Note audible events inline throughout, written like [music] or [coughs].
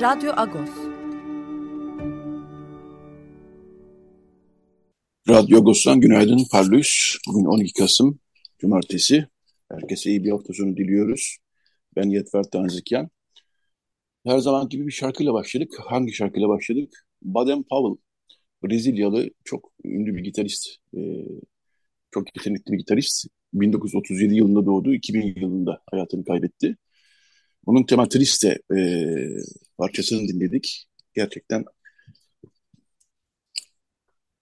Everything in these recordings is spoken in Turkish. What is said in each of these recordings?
Radyo Agos. Radyo Agos'tan günaydın Parlus. Bugün 12 Kasım Cumartesi. Herkese iyi bir hafta sonu diliyoruz. Ben Yetver Tanzikyan. Her zaman gibi bir şarkıyla başladık. Hangi şarkıyla başladık? Baden Powell. Brezilyalı çok ünlü bir gitarist. Ee, çok yetenekli bir gitarist. 1937 yılında doğdu. 2000 yılında hayatını kaybetti. Onun Tema Triste e, parçasını dinledik. Gerçekten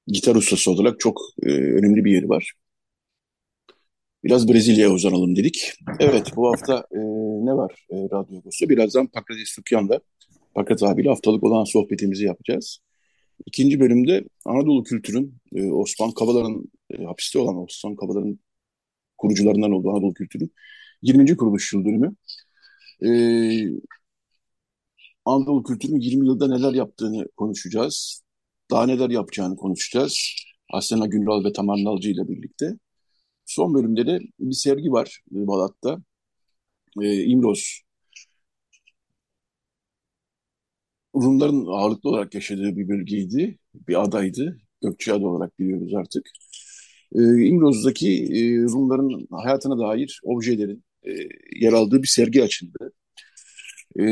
gitar ustası olarak çok e, önemli bir yeri var. Biraz Brezilya'ya uzanalım dedik. Evet bu hafta e, ne var e, Radyo Agos'ta? Birazdan Pakrates Sükyan'da Pakrat abiyle haftalık olan sohbetimizi yapacağız. İkinci bölümde Anadolu kültürün, e, Osman Kavala'nın e, hapiste olan Osman Kavala'nın kurucularından olduğu Anadolu kültürün 20. kuruluş yıl dönümü. E, Anadolu kültürünün 20 yılda neler yaptığını konuşacağız. Daha neler yapacağını konuşacağız. Asena Günral ve Tamar Nalcı ile birlikte. Son bölümde de bir sergi var e, Balat'ta. E, İmroz. Rumların ağırlıklı olarak yaşadığı bir bölgeydi. Bir adaydı. Gökçeada olarak biliyoruz artık. E, İmroz'daki e, Rumların hayatına dair objelerin e, yer aldığı bir sergi açıldı. E,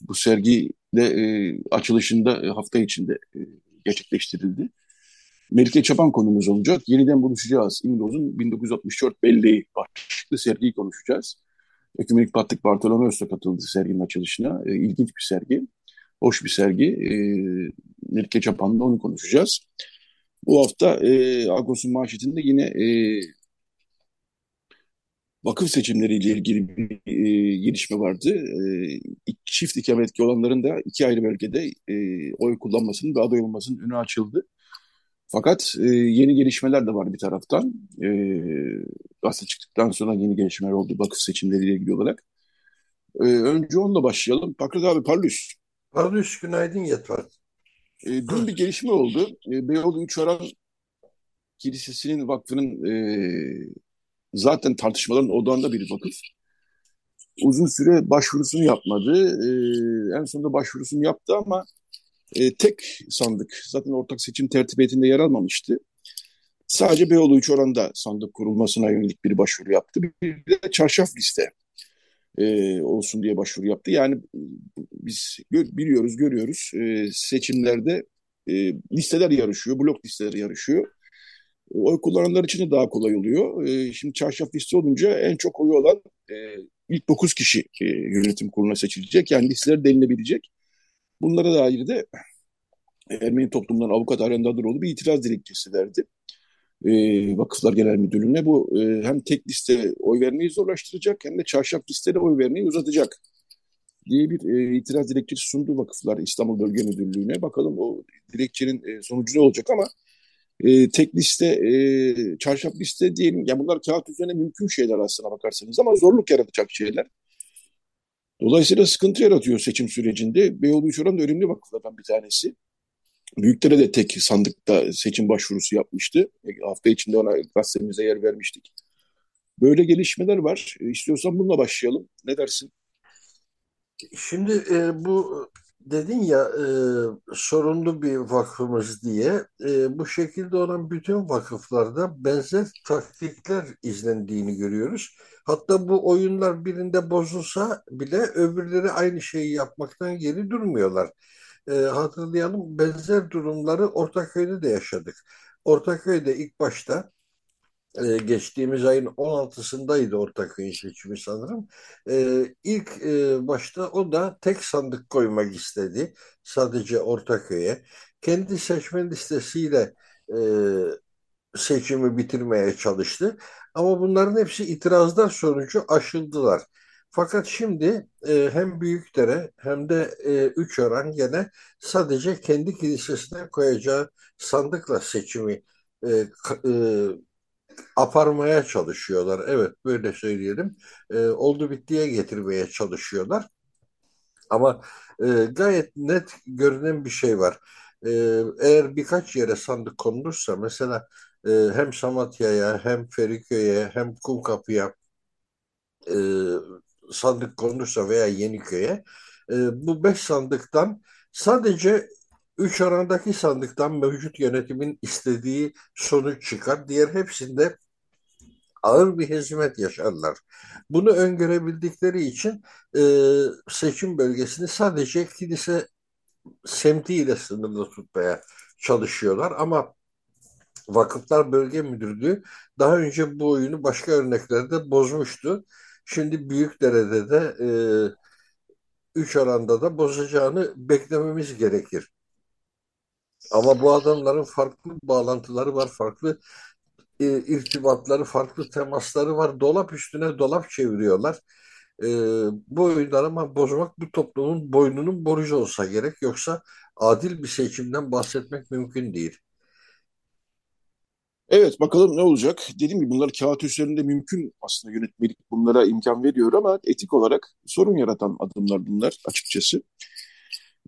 bu sergi de e, açılışında e, hafta içinde e, gerçekleştirildi. Melike Çapan konumuz olacak. Yeniden buluşacağız. İmroz'un 1964 belleği başlıklı sergiyi konuşacağız. Ekümenik Patrik Bartolomeos da katıldı serginin açılışına. E, ilginç bir sergi. Hoş bir sergi. E, Melike Çapan'la onu konuşacağız. Bu hafta e, Agos'un manşetinde yine e, vakıf seçimleriyle ilgili bir e, gelişme vardı. E, çift ikametli olanların da iki ayrı bölgede e, oy kullanmasının ve aday olmasının önü açıldı. Fakat e, yeni gelişmeler de var bir taraftan. E, gazete çıktıktan sonra yeni gelişmeler oldu vakıf seçimleriyle ilgili olarak. E, önce onunla başlayalım. Pakrat abi Parlus. Parlus günaydın Yetvar. E, dün bir gelişme oldu. E, Beyoğlu Üçören Kilisesi'nin vakfının e, zaten tartışmaların odağında bir vakıf. Uzun süre başvurusunu yapmadı. E, en sonunda başvurusunu yaptı ama e, tek sandık zaten ortak seçim tertibiyetinde yer almamıştı. Sadece Beyoğlu 3 oranda sandık kurulmasına yönelik bir başvuru yaptı. Bir de çarşaf liste e, olsun diye başvuru yaptı. Yani biz gö biliyoruz, görüyoruz e, seçimlerde e, listeler yarışıyor, blok listeleri yarışıyor. Oy kullananlar için de daha kolay oluyor. E, şimdi çarşaf liste olunca en çok oyu olan e, ilk 9 kişi e, yönetim kuruluna seçilecek. Yani listeler delinebilecek. Bunlara dair de Ermeni toplumdan avukat Arendadıroğlu bir itiraz dilekçesi verdi. E, Vakıflar Genel Müdürlüğü'ne bu e, hem tek liste oy vermeyi zorlaştıracak hem de çarşaf listede oy vermeyi uzatacak diye bir e, itiraz dilekçesi sundu Vakıflar İstanbul Bölge Müdürlüğü'ne. Bakalım o dilekçenin e, sonucu ne olacak ama e, tek liste, e, çarşaf liste diyelim. Ya bunlar kağıt üzerine mümkün şeyler aslına bakarsanız ama zorluk yaratacak şeyler. Dolayısıyla sıkıntı yaratıyor seçim sürecinde. Beyoğlu de önemli vakıflardan bir tanesi. Büyükleri de tek sandıkta seçim başvurusu yapmıştı. E, hafta içinde ona gazetemize yer vermiştik. Böyle gelişmeler var. E, istiyorsan bununla başlayalım. Ne dersin? Şimdi e, bu dedin ya e, sorunlu bir vakfımız diye e, bu şekilde olan bütün vakıflarda benzer taktikler izlendiğini görüyoruz. Hatta bu oyunlar birinde bozulsa bile öbürleri aynı şeyi yapmaktan geri durmuyorlar. E, hatırlayalım benzer durumları Ortaköy'de de yaşadık. Ortaköy'de ilk başta e, geçtiğimiz ayın 16'sındaydı Ortaköy'ün seçimi sanırım. E, ilk e, başta o da tek sandık koymak istedi. Sadece Ortaköy'e. Kendi seçmen listesiyle e, seçimi bitirmeye çalıştı. Ama bunların hepsi itirazlar sonucu aşıldılar. Fakat şimdi e, hem Büyükdere hem de e, Üçören gene sadece kendi kilisesine koyacağı sandıkla seçimi e, e, aparmaya çalışıyorlar. Evet böyle söyleyelim. E, oldu bittiye getirmeye çalışıyorlar. Ama e, gayet net görünen bir şey var. E, eğer birkaç yere sandık konulursa mesela e, hem Samatya'ya hem Feriköy'e hem Kumkapı'ya e, sandık konulursa veya Yeniköy'e e, bu beş sandıktan sadece üç orandaki sandıktan mevcut yönetimin istediği sonuç çıkar. Diğer hepsinde ağır bir hizmet yaşarlar. Bunu öngörebildikleri için e, seçim bölgesini sadece kilise semtiyle sınırlı tutmaya çalışıyorlar ama Vakıflar Bölge Müdürlüğü daha önce bu oyunu başka örneklerde bozmuştu. Şimdi Büyükdere'de de e, üç oranda da bozacağını beklememiz gerekir. Ama bu adamların farklı bağlantıları var, farklı e, irtibatları, farklı temasları var. Dolap üstüne dolap çeviriyorlar. E, bu oyunları ama bozmak bu toplumun boynunun borcu olsa gerek. Yoksa adil bir seçimden bahsetmek mümkün değil. Evet bakalım ne olacak. Dediğim gibi bunlar kağıt üzerinde mümkün aslında yönetmelik bunlara imkan veriyor ama etik olarak sorun yaratan adımlar bunlar açıkçası.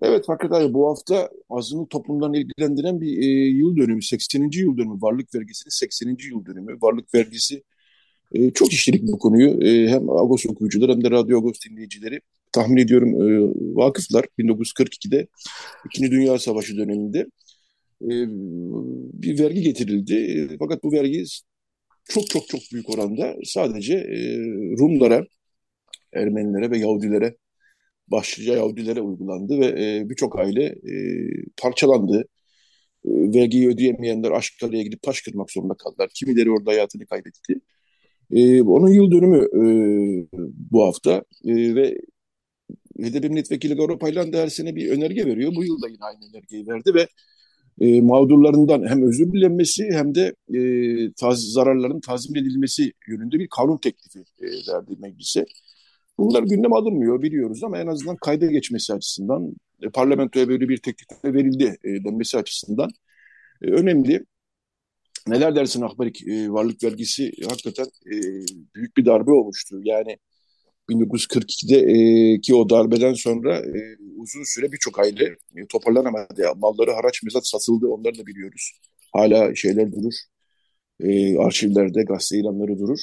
Evet hakikaten bu hafta azınlık toplumlarını ilgilendiren bir e, yıl dönümü, 80. yıl dönümü, varlık vergisinin 80. yıl dönümü. Varlık vergisi e, çok işledik bu konuyu. E, hem Agos okuyucuları hem de Radyo Agos dinleyicileri tahmin ediyorum e, vakıflar 1942'de İkinci Dünya Savaşı döneminde e, bir vergi getirildi. E, fakat bu vergi çok çok çok büyük oranda sadece e, Rumlara, Ermenilere ve Yahudilere başlıca Yahudilere uygulandı ve e, birçok aile e, parçalandı. E, vergiyi ödeyemeyenler Aşkale'ye gidip taş kırmak zorunda kaldılar. Kimileri orada hayatını kaybetti. E, onun yıl dönümü e, bu hafta e, ve HDP milletvekili Garo Paylan da her sene bir önerge veriyor. Bu yıl da yine aynı önergeyi verdi ve e, mağdurlarından hem özür dilenmesi hem de e, taz, zararların tazmin edilmesi yönünde bir kanun teklifi e, verdi meclise. Bunlar gündem alınmıyor biliyoruz ama en azından kayda geçmesi açısından e, parlamentoya böyle bir teklif verildi e, denmesi açısından e, önemli. Neler dersin Akbarik? E, varlık vergisi hakikaten e, büyük bir darbe olmuştu. Yani 1942'de e, ki o darbeden sonra e, uzun süre birçok aile e, toparlanamadı. Ya. Malları haraç mezat satıldı onları da biliyoruz. Hala şeyler durur. E, arşivlerde gazete ilanları durur.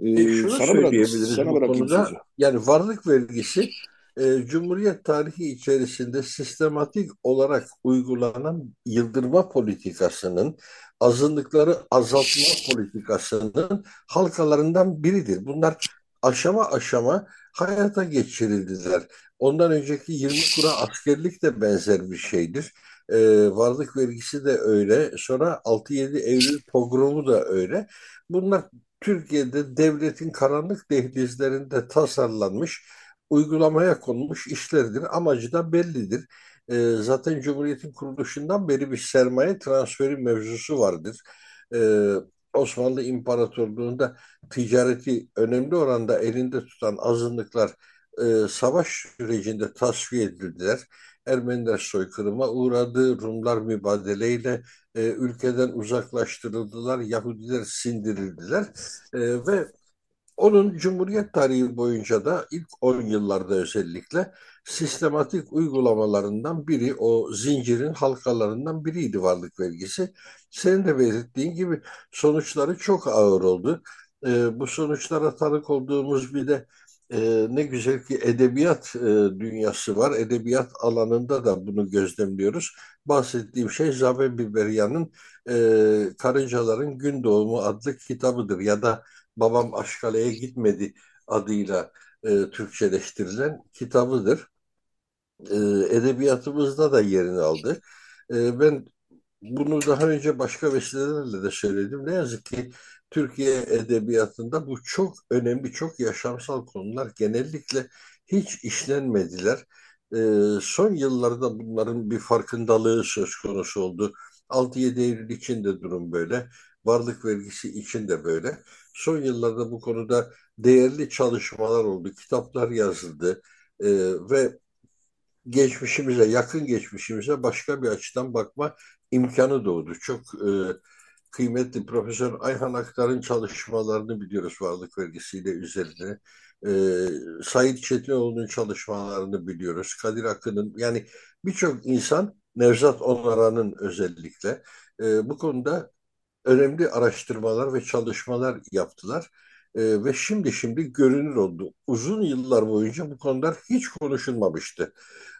E, şunu sana söyleyebiliriz sana bu konuda. Sözü. Yani varlık vergisi e, Cumhuriyet tarihi içerisinde sistematik olarak uygulanan yıldırma politikasının, azınlıkları azaltma politikasının halkalarından biridir. Bunlar aşama aşama hayata geçirildiler. Ondan önceki 20 kura askerlik de benzer bir şeydir. Ee, varlık vergisi de öyle. Sonra 6-7 Eylül pogromu da öyle. Bunlar Türkiye'de devletin karanlık dehlizlerinde tasarlanmış, uygulamaya konmuş işlerdir. Amacı da bellidir. E, zaten Cumhuriyet'in kuruluşundan beri bir sermaye transferi mevzusu vardır. E, Osmanlı İmparatorluğu'nda ticareti önemli oranda elinde tutan azınlıklar e, savaş sürecinde tasfiye edildiler. Ermeniler soykırıma uğradı, Rumlar mübadeleyle e, ülkeden uzaklaştırıldılar, Yahudiler sindirildiler e, ve onun Cumhuriyet tarihi boyunca da ilk 10 yıllarda özellikle sistematik uygulamalarından biri o zincirin halkalarından biriydi varlık vergisi. Senin de belirttiğin gibi sonuçları çok ağır oldu. E, bu sonuçlara tanık olduğumuz bir de e, ne güzel ki edebiyat e, dünyası var. Edebiyat alanında da bunu gözlemliyoruz. Bahsettiğim şey Zabe Biberyan'ın e, Karıncaların Gün Doğumu adlı kitabıdır. Ya da Babam Aşkale'ye gitmedi adıyla e, Türkçeleştirilen kitabıdır. E, edebiyatımızda da yerini aldı. E, ben bunu daha önce başka vesilelerle de söyledim. Ne yazık ki Türkiye edebiyatında bu çok önemli, çok yaşamsal konular genellikle hiç işlenmediler. E, son yıllarda bunların bir farkındalığı söz konusu oldu. 6-7 Eylül için de durum böyle. Varlık vergisi için de böyle. Son yıllarda bu konuda değerli çalışmalar oldu, kitaplar yazıldı e, ve geçmişimize, yakın geçmişimize başka bir açıdan bakma imkanı doğdu. Çok e, kıymetli Profesör Ayhan Aktar'ın çalışmalarını biliyoruz varlık vergisiyle üzerine. E, Said Çetinoğlu'nun çalışmalarını biliyoruz. Kadir Akın'ın yani birçok insan Nevzat Onaran'ın özellikle e, bu konuda önemli araştırmalar ve çalışmalar yaptılar. E, ve şimdi şimdi görünür oldu. Uzun yıllar boyunca bu konular hiç konuşulmamıştı.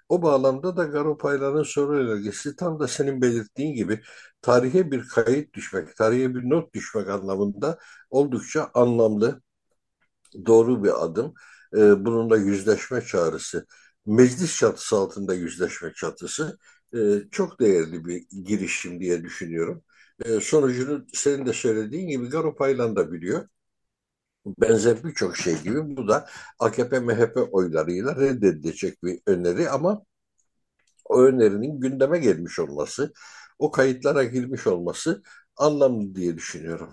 O bağlamda da Garopaylar'ın soru önergesi tam da senin belirttiğin gibi tarihe bir kayıt düşmek, tarihe bir not düşmek anlamında oldukça anlamlı, doğru bir adım. Ee, bununla yüzleşme çağrısı, meclis çatısı altında yüzleşme çatısı e, çok değerli bir girişim diye düşünüyorum. E, sonucunu senin de söylediğin gibi Garopaylan da biliyor benzer birçok şey gibi bu da AKP MHP oylarıyla reddedilecek bir öneri ama o önerinin gündeme gelmiş olması, o kayıtlara girmiş olması anlamlı diye düşünüyorum.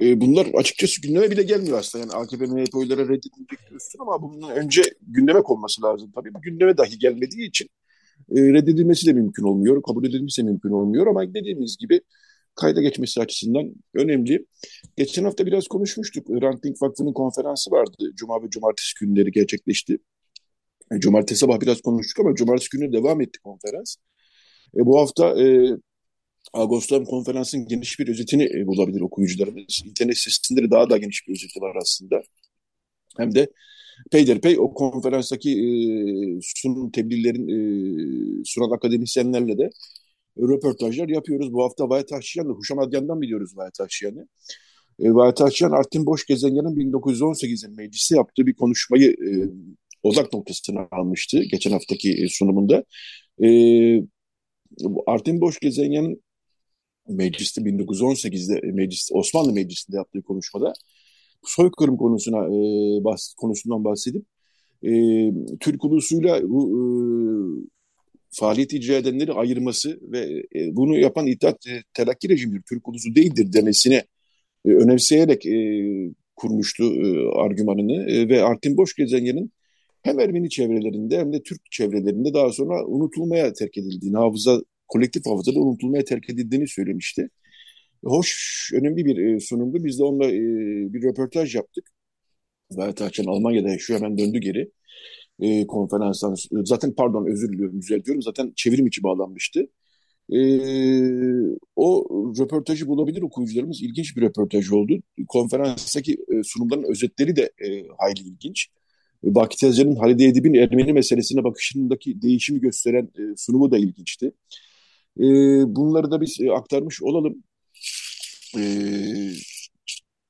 E, bunlar açıkçası gündeme bile gelmiyor aslında. Yani AKP MHP oyları reddedilecek diyorsun ama bunun önce gündeme konması lazım. Tabii bu gündeme dahi gelmediği için e, reddedilmesi de mümkün olmuyor, kabul edilmesi de mümkün olmuyor ama dediğimiz gibi kayda geçmesi açısından önemli. Geçen hafta biraz konuşmuştuk. Hrant Dink Vakfı'nın konferansı vardı. Cuma ve cumartesi günleri gerçekleşti. E, cumartesi sabah biraz konuştuk ama cumartesi günü devam etti konferans. E, bu hafta e, Ağustos'tan konferansın geniş bir özetini e, bulabilir okuyucularımız. İnternet sitesinde de daha da geniş bir özeti var aslında. Hem de peyderpey o konferanstaki e, sunum tebliğlerin e, sunan akademisyenlerle de röportajlar yapıyoruz. Bu hafta Vahit Akşiyan'la, Huşam Adyan'dan biliyoruz Vahit Akşiyan'ı. E, Vahit Akşiyan Artin Boş Gezenyan'ın 1918'in mecliste yaptığı bir konuşmayı e, odak noktasına almıştı geçen haftaki e, sunumunda. E, Artin Boş Gezenyan'ın mecliste 1918'de e, meclis Osmanlı Meclisi'nde yaptığı konuşmada soykırım konusuna e, bahs konusundan bahsedip e, Türk ulusuyla e, faaliyet icra edenleri ayırması ve e, bunu yapan İttihat e, Terakki rejimidir, Türk ulusu değildir demesine e, önemseyerek e, kurmuştu e, argümanını e, ve Artin Boş Gezengen'in hem Ermeni çevrelerinde hem de Türk çevrelerinde daha sonra unutulmaya terk edildiğini, hafıza, kolektif hafızada unutulmaya terk edildiğini söylemişti. Hoş, önemli bir e, sunumdu. Biz de onunla e, bir röportaj yaptık. Gayet Almanya'da yaşıyor, hemen döndü geri e, konferanstan. Zaten pardon özür diliyorum, düzeltiyorum. Zaten çevrim içi bağlanmıştı. E, o röportajı bulabilir okuyucularımız. İlginç bir röportaj oldu. Konferanstaki e, sunumların özetleri de e, hayli ilginç. Baki Tezcan'ın Halide Edip'in Ermeni meselesine bakışındaki değişimi gösteren e, sunumu da ilginçti. E, bunları da biz e, aktarmış olalım. E,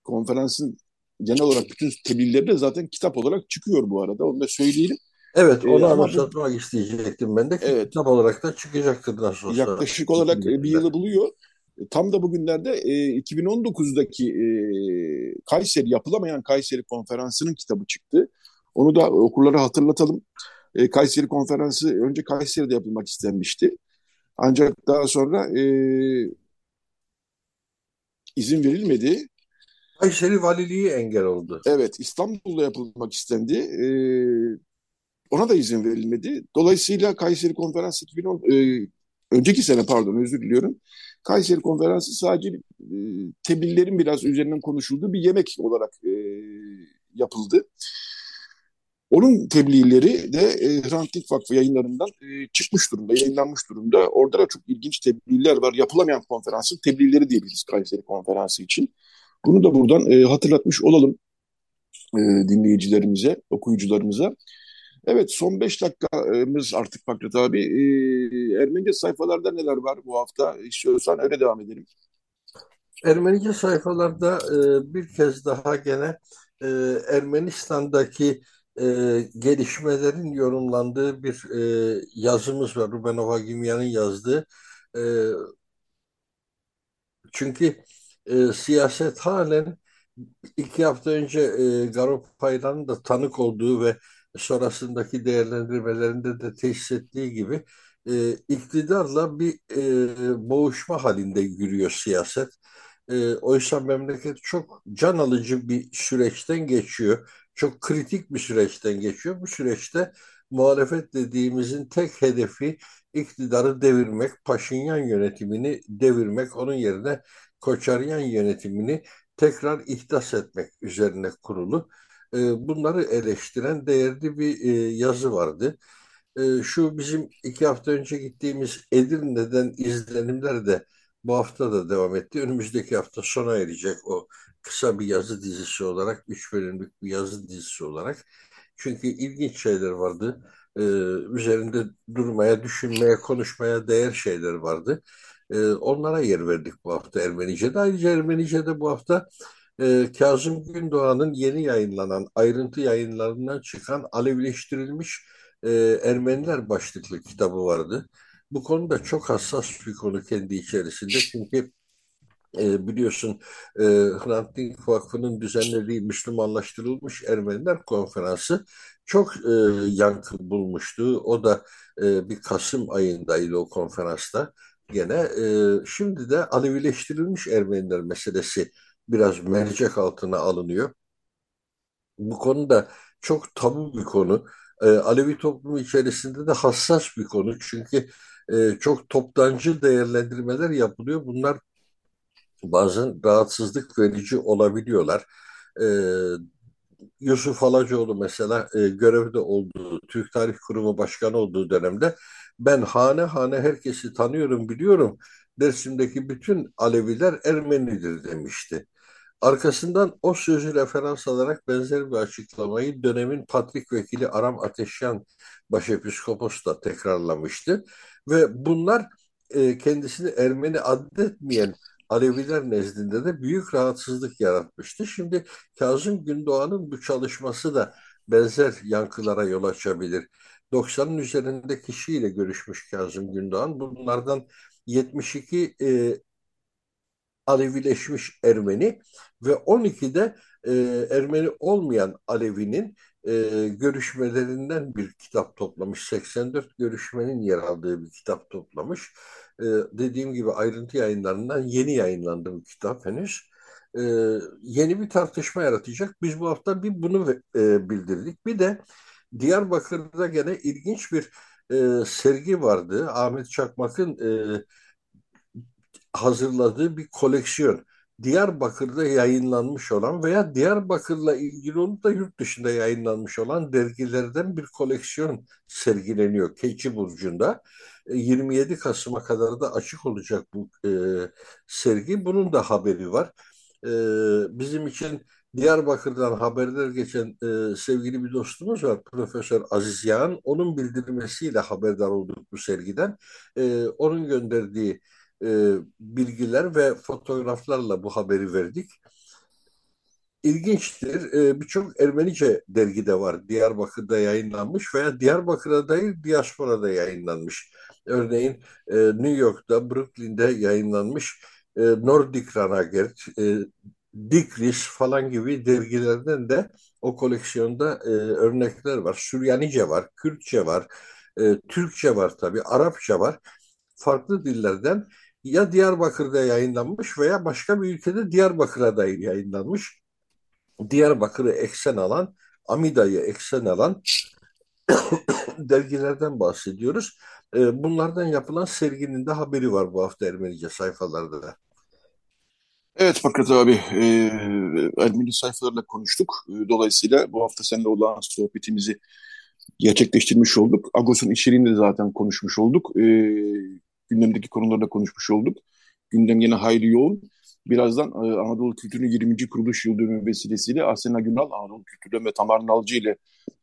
konferansın genel olarak bütün tebliğleri de zaten kitap olarak çıkıyor bu arada. Onu da söyleyelim. Evet, onu ee, anımsatmak isteyecektim ben de. Evet. Kitap olarak da çıkacaktır nasıl olsa. Yaklaşık olarak bir yılı buluyor. Tam da bugünlerde e, 2019'daki e, Kayseri yapılamayan Kayseri konferansının kitabı çıktı. Onu da okurlara hatırlatalım. E, Kayseri konferansı önce Kayseri'de yapılmak istenmişti. Ancak daha sonra e, izin verilmedi. Kayseri Valiliği engel oldu. Evet, İstanbul'da yapılmak istendi. E, ona da izin verilmedi. Dolayısıyla Kayseri Konferansı 2010, e, önceki sene pardon özür diliyorum. Kayseri Konferansı sadece e, tebliğlerin biraz üzerinden konuşulduğu bir yemek olarak e, yapıldı. Onun tebliğleri de e, Hrant Dink Vakfı yayınlarından e, çıkmış durumda, yayınlanmış durumda. Orada da çok ilginç tebliğler var. Yapılamayan konferansın tebliğleri diyebiliriz Kayseri Konferansı için. Bunu da buradan e, hatırlatmış olalım e, dinleyicilerimize, okuyucularımıza. Evet son beş dakikamız artık Fakret abi. Ee, Ermenice sayfalarda neler var bu hafta? İstiyorsan öyle devam edelim. Ermenice sayfalarda e, bir kez daha gene e, Ermenistan'daki e, gelişmelerin yorumlandığı bir e, yazımız var. Ruben Ovagimyan'ın yazdığı. E, çünkü e, siyaset halen iki hafta önce e, Garopaylan'ın da tanık olduğu ve sonrasındaki değerlendirmelerinde de teşhis ettiği gibi e, iktidarla bir e, boğuşma halinde yürüyor siyaset. E, oysa memleket çok can alıcı bir süreçten geçiyor. Çok kritik bir süreçten geçiyor. Bu süreçte muhalefet dediğimizin tek hedefi iktidarı devirmek, Paşinyan yönetimini devirmek, onun yerine Koçaryan yönetimini tekrar ihdas etmek üzerine kurulu. E, bunları eleştiren değerli bir e, yazı vardı. E, şu bizim iki hafta önce gittiğimiz Edirne'den izlenimler de bu hafta da devam etti. Önümüzdeki hafta sona erecek o kısa bir yazı dizisi olarak, üç bölümlük bir yazı dizisi olarak. Çünkü ilginç şeyler vardı. Ee, üzerinde durmaya, düşünmeye, konuşmaya değer şeyler vardı. Ee, onlara yer verdik bu hafta Ermenice'de. Ayrıca Ermenice'de bu hafta e, Kazım Gündoğan'ın yeni yayınlanan ayrıntı yayınlarından çıkan Alevileştirilmiş e, Ermeniler başlıklı kitabı vardı. Bu konuda çok hassas bir konu kendi içerisinde. Çünkü e, biliyorsun e, Hrant Dink Vakfı'nın düzenlediği Müslümanlaştırılmış Ermeniler Konferansı çok e, yankı bulmuştu. O da e, bir Kasım ayındaydı o konferansta. Gene e, şimdi de Alevileştirilmiş Ermeniler meselesi biraz mercek altına alınıyor. Bu konuda çok tabu bir konu. E, Alevi toplumu içerisinde de hassas bir konu. Çünkü e, çok toptancı değerlendirmeler yapılıyor. Bunlar bazen rahatsızlık verici olabiliyorlar. E, Yusuf Alacoğlu mesela e, görevde olduğu, Türk Tarih Kurumu Başkanı olduğu dönemde ben hane hane herkesi tanıyorum, biliyorum. Dersim'deki bütün Aleviler Ermenidir demişti. Arkasından o sözü referans alarak benzer bir açıklamayı dönemin Patrik Vekili Aram Ateşyan Başepiskopos da tekrarlamıştı. Ve bunlar e, kendisini Ermeni adetmeyen Aleviler nezdinde de büyük rahatsızlık yaratmıştı. Şimdi Kazım Gündoğan'ın bu çalışması da benzer yankılara yol açabilir. 90'ın üzerinde kişiyle görüşmüş Kazım Gündoğan. Bunlardan 72 e, Alevileşmiş Ermeni ve 12'de e, Ermeni olmayan Alevinin e, görüşmelerinden bir kitap toplamış. 84 görüşmenin yer aldığı bir kitap toplamış. E, dediğim gibi ayrıntı yayınlarından yeni yayınlandı bu kitap henüz. E, yeni bir tartışma yaratacak. Biz bu hafta bir bunu e, bildirdik. Bir de Diyarbakır'da gene ilginç bir e, sergi vardı. Ahmet Çakmak'ın e, hazırladığı bir koleksiyon. Diyarbakır'da yayınlanmış olan veya Diyarbakır'la ilgili olup da yurt dışında yayınlanmış olan dergilerden bir koleksiyon sergileniyor Keçi Burcu'nda. 27 e, Kasım'a kadar da açık olacak bu e, sergi. Bunun da haberi var. E, bizim için Diyarbakır'dan haberler geçen e, sevgili bir dostumuz var. Profesör Aziz Yağan. Onun bildirmesiyle haberdar olduk bu sergiden. E, onun gönderdiği e, bilgiler ve fotoğraflarla bu haberi verdik. İlginçtir. E, Birçok Ermenice dergide var. Diyarbakır'da yayınlanmış veya Diyarbakır'da değil diasporada yayınlanmış. Örneğin e, New York'ta, Brooklyn'de yayınlanmış e, Nordic Ranagert, e, Dikris falan gibi dergilerden de o koleksiyonda e, örnekler var. Süryanice var, Kürtçe var, e, Türkçe var tabii, Arapça var. Farklı dillerden ya Diyarbakır'da yayınlanmış veya başka bir ülkede Diyarbakır'a dair yayınlanmış. Diyarbakır'ı eksen alan, Amida'yı eksen alan [coughs] dergilerden bahsediyoruz. Ee, bunlardan yapılan serginin de haberi var bu hafta Ermenice sayfalarda da. Evet Fakat abi, e, Ermeni sayfalarla konuştuk. E, dolayısıyla bu hafta seninle olan sohbetimizi gerçekleştirmiş olduk. Agos'un içeriğini de zaten konuşmuş olduk. E, gündemdeki konularda konuşmuş olduk. Gündem yine hayli yoğun. Birazdan e, Anadolu Kültürü'nün 20. kuruluş yıl dönümü vesilesiyle Asena Günal, Anadolu Kültürü ve Tamar Nalcı ile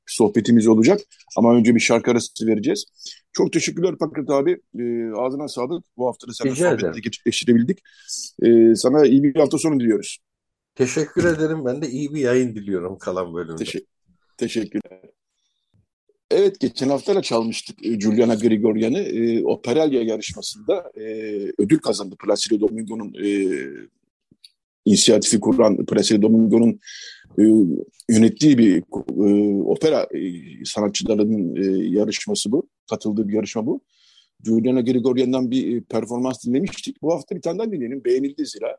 sohbetimiz olacak. Ama önce bir şarkı arası vereceğiz. Çok teşekkürler Fakret abi. E, ağzına sağlık. Bu hafta da seninle sohbeti gerçekleştirebildik. E, sana iyi bir hafta sonu diliyoruz. Teşekkür ederim. Ben de iyi bir yayın diliyorum kalan bölümde. Teşekkür, teşekkürler. Evet, geçen hafta da çalmıştık e, Giuliana Grigorian'ı. E, Operalya yarışmasında e, ödül kazandı. Placido Domingo'nun e, inisiyatifi kuran Placido Domingo'nun e, yönettiği bir e, opera e, sanatçılarının e, yarışması bu. Katıldığı bir yarışma bu. Juliana Grigoryan'dan bir e, performans dinlemiştik. Bu hafta bir tane daha dinleyelim. Beğenildi zira.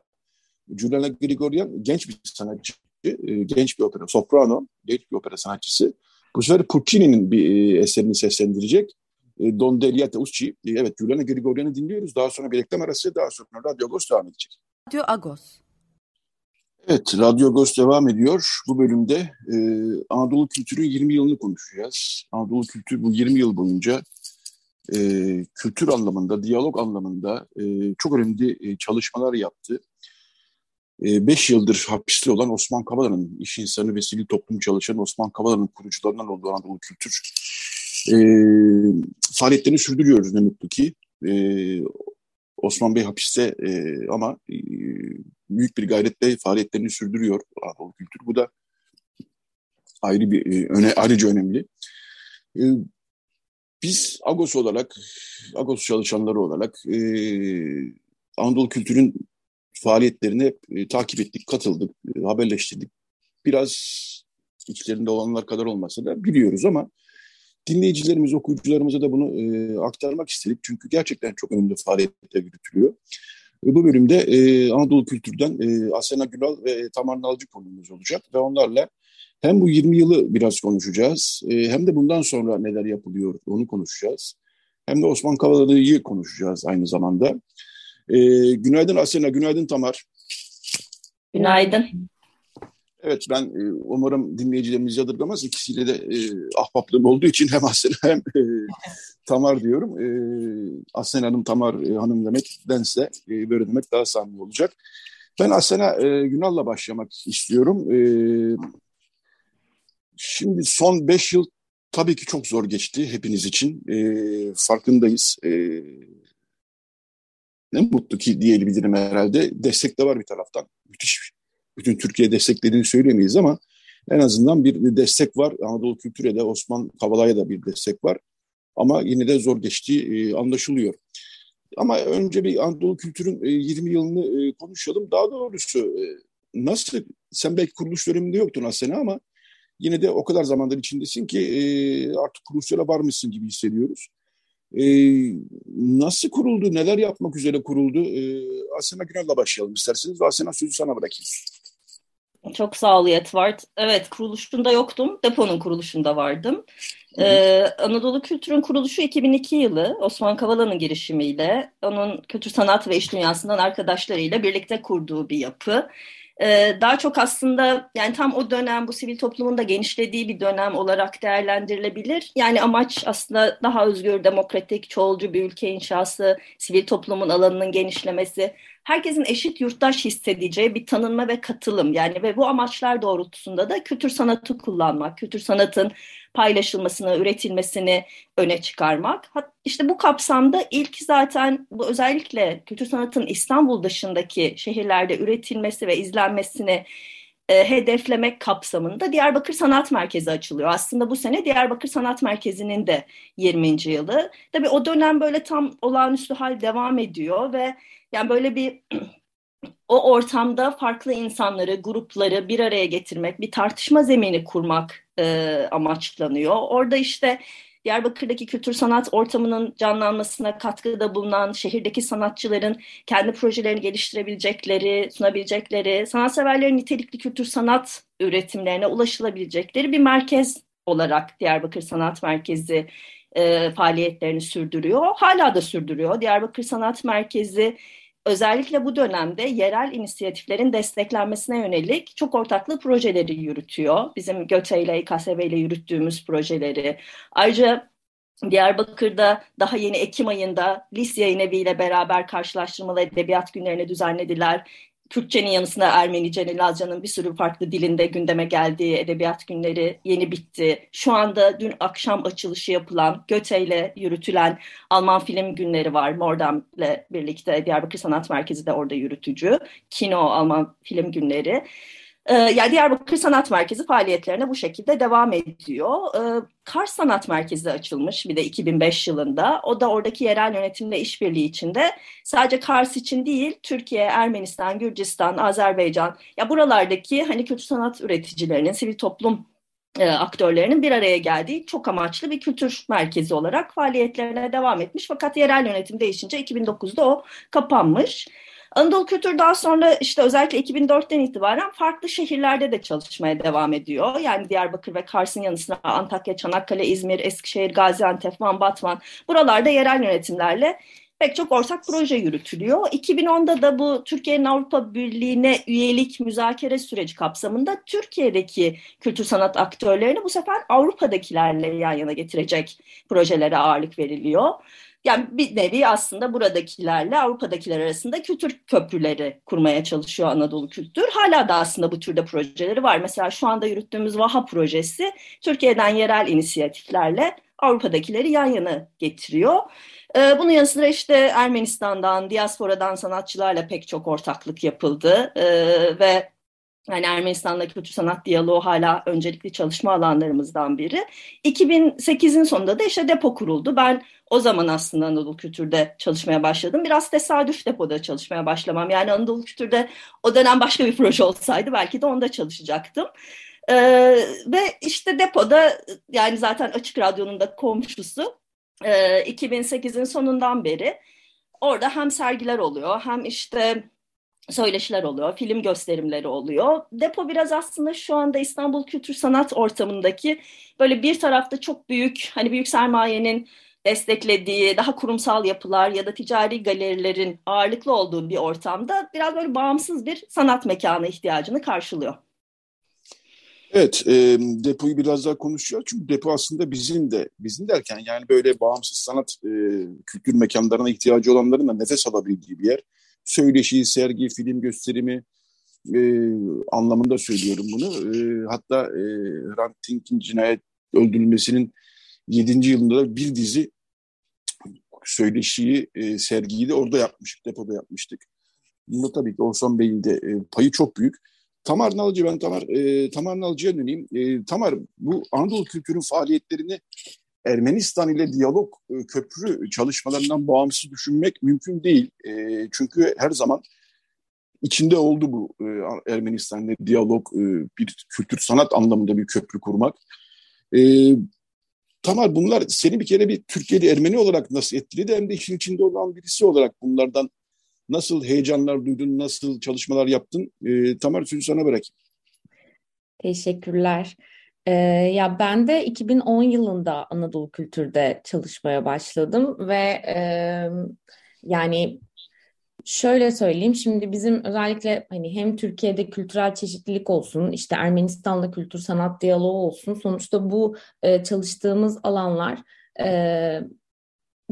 Juliana Grigoryan genç bir sanatçı, e, genç bir opera, soprano, genç bir opera sanatçısı. Bu sefer Puccini'nin bir e, eserini seslendirecek. Don Delia Usci. Evet, Juliana Grigoryan'ı dinliyoruz. Daha sonra bir reklam arası, daha sonra Radyo Agos devam edecek. Radyo Agos. Evet, Radyo Agos devam ediyor. Bu bölümde e, Anadolu kültürün 20 yılını konuşacağız. Anadolu kültür bu 20 yıl boyunca e, kültür anlamında, diyalog anlamında e, çok önemli e, çalışmalar yaptı. 5 e, yıldır hapiste olan Osman Kavala'nın, iş insanı ve sivil toplum çalışan Osman Kavala'nın kurucularından olduğu Anadolu Kültür e, faaliyetlerini sürdürüyoruz ne mutlu ki. E, Osman Bey hapiste e, ama e, büyük bir gayretle faaliyetlerini sürdürüyor Anadolu Kültür. Bu da ayrı bir e, öne, ayrıca önemli. E, biz Agos olarak, Agos çalışanları olarak e, Anadolu Kültür'ün faaliyetlerini hep e, takip ettik, katıldık, e, haberleştirdik. Biraz içlerinde olanlar kadar olmasa da biliyoruz ama dinleyicilerimiz, okuyucularımıza da bunu e, aktarmak istedik. Çünkü gerçekten çok önemli faaliyetler yürütülüyor. E, bu bölümde e, Anadolu Kültür'den e, Asena Gülal ve Tamar Nalcı konumuz olacak ve onlarla hem bu 20 yılı biraz konuşacağız e, hem de bundan sonra neler yapılıyor onu konuşacağız. Hem de Osman Kavala'yı konuşacağız aynı zamanda. E, günaydın Asena, günaydın Tamar. Günaydın. Evet ben e, umarım dinleyicilerimiz yadırgamaz. İkisiyle de e, ahbaplığım olduğu için hem Asena hem e, [laughs] Tamar diyorum. E, Asena Hanım Tamar e, Hanım demektense e, böyle demek daha samimi olacak. Ben Asena e, Günal'la başlamak istiyorum. E, şimdi son beş yıl tabii ki çok zor geçti hepiniz için. E, farkındayız. E, ne mutlu ki diyebilirim herhalde. Destek de var bir taraftan. Müthiş bütün Türkiye desteklediğini söylemeyiz ama en azından bir destek var. Anadolu Kültür'e de Osman Kavala'ya da bir destek var. Ama yine de zor geçtiği e, anlaşılıyor. Ama önce bir Anadolu Kültür'ün 20 e, yılını e, konuşalım. Daha doğrusu nasıl, sen belki kuruluş döneminde yoktun aslında ama yine de o kadar zamandır içindesin ki artık kuruluşlara varmışsın gibi hissediyoruz. Nasıl kuruldu, neler yapmak üzere kuruldu? Asena Günal'la başlayalım isterseniz. Asena sözü sana bırakayım. Çok sağ ol Yetvart. Evet kuruluşunda yoktum. Deponun kuruluşunda vardım. Ee, Anadolu Kültür'ün kuruluşu 2002 yılı Osman Kavala'nın girişimiyle onun kültür sanat ve iş dünyasından arkadaşlarıyla birlikte kurduğu bir yapı. Ee, daha çok aslında yani tam o dönem bu sivil toplumun da genişlediği bir dönem olarak değerlendirilebilir. Yani amaç aslında daha özgür, demokratik, çoğulcu bir ülke inşası, sivil toplumun alanının genişlemesi, herkesin eşit yurttaş hissedeceği bir tanınma ve katılım yani ve bu amaçlar doğrultusunda da kültür sanatı kullanmak, kültür sanatın paylaşılmasını, üretilmesini öne çıkarmak. İşte bu kapsamda ilk zaten bu özellikle kültür sanatın İstanbul dışındaki şehirlerde üretilmesi ve izlenmesini e, hedeflemek kapsamında Diyarbakır Sanat Merkezi açılıyor. Aslında bu sene Diyarbakır Sanat Merkezi'nin de 20. yılı. Tabii o dönem böyle tam olağanüstü hal devam ediyor ve yani böyle bir [clears throat] o ortamda farklı insanları, grupları bir araya getirmek, bir tartışma zemini kurmak e, amaçlanıyor. Orada işte Diyarbakır'daki kültür sanat ortamının canlanmasına katkıda bulunan şehirdeki sanatçıların kendi projelerini geliştirebilecekleri, sunabilecekleri, sanatseverlerin nitelikli kültür sanat üretimlerine ulaşılabilecekleri bir merkez olarak Diyarbakır Sanat Merkezi e, faaliyetlerini sürdürüyor. Hala da sürdürüyor. Diyarbakır Sanat Merkezi özellikle bu dönemde yerel inisiyatiflerin desteklenmesine yönelik çok ortaklı projeleri yürütüyor. Bizim GÖTE ile İKSV ile yürüttüğümüz projeleri. Ayrıca Diyarbakır'da daha yeni Ekim ayında Lis Yayın Evi ile beraber karşılaştırmalı edebiyat günlerini düzenlediler. Kürtçenin yanısında Ermenice'nin, Lazca'nın bir sürü farklı dilinde gündeme geldiği edebiyat günleri yeni bitti. Şu anda dün akşam açılışı yapılan, Göte ile yürütülen Alman film günleri var. Mordam ile birlikte Diyarbakır Sanat Merkezi de orada yürütücü. Kino Alman film günleri. Ee, yani Diyarbakır Sanat Merkezi faaliyetlerine bu şekilde devam ediyor. Ee, Kars Sanat Merkezi açılmış bir de 2005 yılında. O da oradaki yerel yönetimle işbirliği içinde sadece Kars için değil, Türkiye, Ermenistan, Gürcistan, Azerbaycan ya buralardaki hani kültür sanat üreticilerinin, sivil toplum e, aktörlerinin bir araya geldiği çok amaçlı bir kültür merkezi olarak faaliyetlerine devam etmiş. Fakat yerel yönetim değişince 2009'da o kapanmış. Anadolu Kültür daha sonra işte özellikle 2004'ten itibaren farklı şehirlerde de çalışmaya devam ediyor. Yani Diyarbakır ve Kars'ın yanı sıra Antakya, Çanakkale, İzmir, Eskişehir, Gaziantep, Van, Batman buralarda yerel yönetimlerle pek çok ortak proje yürütülüyor. 2010'da da bu Türkiye'nin Avrupa Birliği'ne üyelik müzakere süreci kapsamında Türkiye'deki kültür sanat aktörlerini bu sefer Avrupa'dakilerle yan yana getirecek projelere ağırlık veriliyor. Yani bir nevi aslında buradakilerle Avrupa'dakiler arasında kültür köprüleri kurmaya çalışıyor Anadolu Kültür. Hala da aslında bu türde projeleri var. Mesela şu anda yürüttüğümüz Vaha projesi Türkiye'den yerel inisiyatiflerle Avrupa'dakileri yan yana getiriyor. Ee, bunun yanı sıra işte Ermenistan'dan, diasporadan sanatçılarla pek çok ortaklık yapıldı ee, ve yani Ermenistan'da kültür sanat diyaloğu hala öncelikli çalışma alanlarımızdan biri. 2008'in sonunda da işte depo kuruldu. Ben o zaman aslında Anadolu Kültür'de çalışmaya başladım. Biraz tesadüf depoda çalışmaya başlamam. Yani Anadolu Kültür'de o dönem başka bir proje olsaydı belki de onda çalışacaktım. Ee, ve işte depoda yani zaten Açık Radyo'nun da komşusu e, 2008'in sonundan beri orada hem sergiler oluyor hem işte söyleşiler oluyor, film gösterimleri oluyor. Depo biraz aslında şu anda İstanbul Kültür Sanat ortamındaki böyle bir tarafta çok büyük, hani büyük sermayenin desteklediği daha kurumsal yapılar ya da ticari galerilerin ağırlıklı olduğu bir ortamda biraz böyle bağımsız bir sanat mekanı ihtiyacını karşılıyor. Evet, e, depoyu biraz daha konuşuyor. Çünkü depo aslında bizim de, bizim derken yani böyle bağımsız sanat e, kültür mekanlarına ihtiyacı olanların da nefes alabildiği bir yer. Söyleşi, sergi, film gösterimi e, anlamında söylüyorum bunu. E, hatta e, Hrant Dink'in cinayet öldürülmesinin 7. yılında bir dizi söyleşiyi, e, sergiyi de orada yapmıştık, depoda yapmıştık. Bunda tabii ki Orson Bey'in de e, payı çok büyük. Tamar Nalıcı, ben Tamar, e, Tamar Nalıcı'ya döneyim. E, Tamar, bu Anadolu kültürün faaliyetlerini Ermenistan ile diyalog e, köprü çalışmalarından bağımsız düşünmek mümkün değil. E, çünkü her zaman içinde oldu bu e, Ermenistan ile diyalog, bir kültür sanat anlamında bir köprü kurmak. Tamar bunlar seni bir kere bir Türkiye'de Ermeni olarak nasıl etkiledi hem de işin içinde olan birisi olarak bunlardan nasıl heyecanlar duydun, nasıl çalışmalar yaptın? Tamar sözü sana bırakayım. Teşekkürler. Ee, ya ben de 2010 yılında Anadolu Kültür'de çalışmaya başladım ve e, yani Şöyle söyleyeyim şimdi bizim özellikle hani hem Türkiye'de kültürel çeşitlilik olsun işte Ermenistan'da kültür sanat diyaloğu olsun sonuçta bu e, çalıştığımız alanlar e,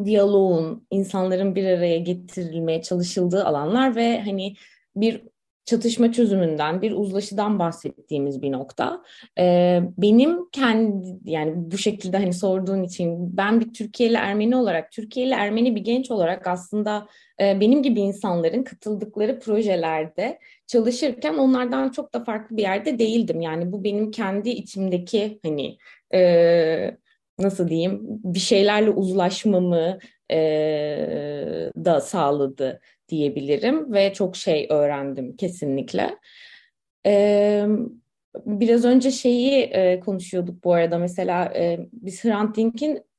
diyaloğun insanların bir araya getirilmeye çalışıldığı alanlar ve hani bir çatışma çözümünden, bir uzlaşıdan bahsettiğimiz bir nokta. Ee, benim kendi yani bu şekilde hani sorduğun için ben bir Türkiye'li Ermeni olarak, Türkiye'li Ermeni bir genç olarak aslında e, benim gibi insanların katıldıkları projelerde çalışırken onlardan çok da farklı bir yerde değildim. Yani bu benim kendi içimdeki hani e, nasıl diyeyim bir şeylerle uzlaşmamı e, da sağladı diyebilirim ve çok şey öğrendim kesinlikle. E, biraz önce şeyi e, konuşuyorduk bu arada mesela e, biz Hrant Dink'in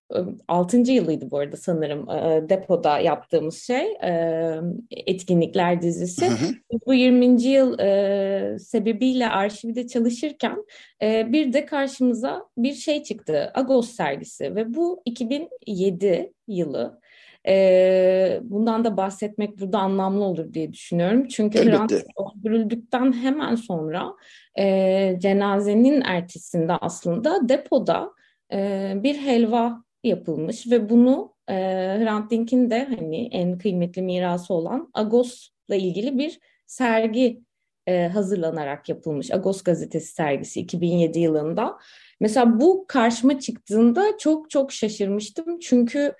6. yılıydı bu arada sanırım depoda yaptığımız şey etkinlikler dizisi. Hı hı. Bu 20. yıl sebebiyle arşivde çalışırken bir de karşımıza bir şey çıktı. Agos sergisi ve bu 2007 yılı. Bundan da bahsetmek burada anlamlı olur diye düşünüyorum. Çünkü Hrant öldürüldükten hemen sonra cenazenin ertesinde aslında depoda bir helva yapılmış ve bunu e, Hrant Dink'in de hani en kıymetli mirası olan Agos'la ilgili bir sergi e, hazırlanarak yapılmış. Agos gazetesi sergisi 2007 yılında. Mesela bu karşıma çıktığında çok çok şaşırmıştım. Çünkü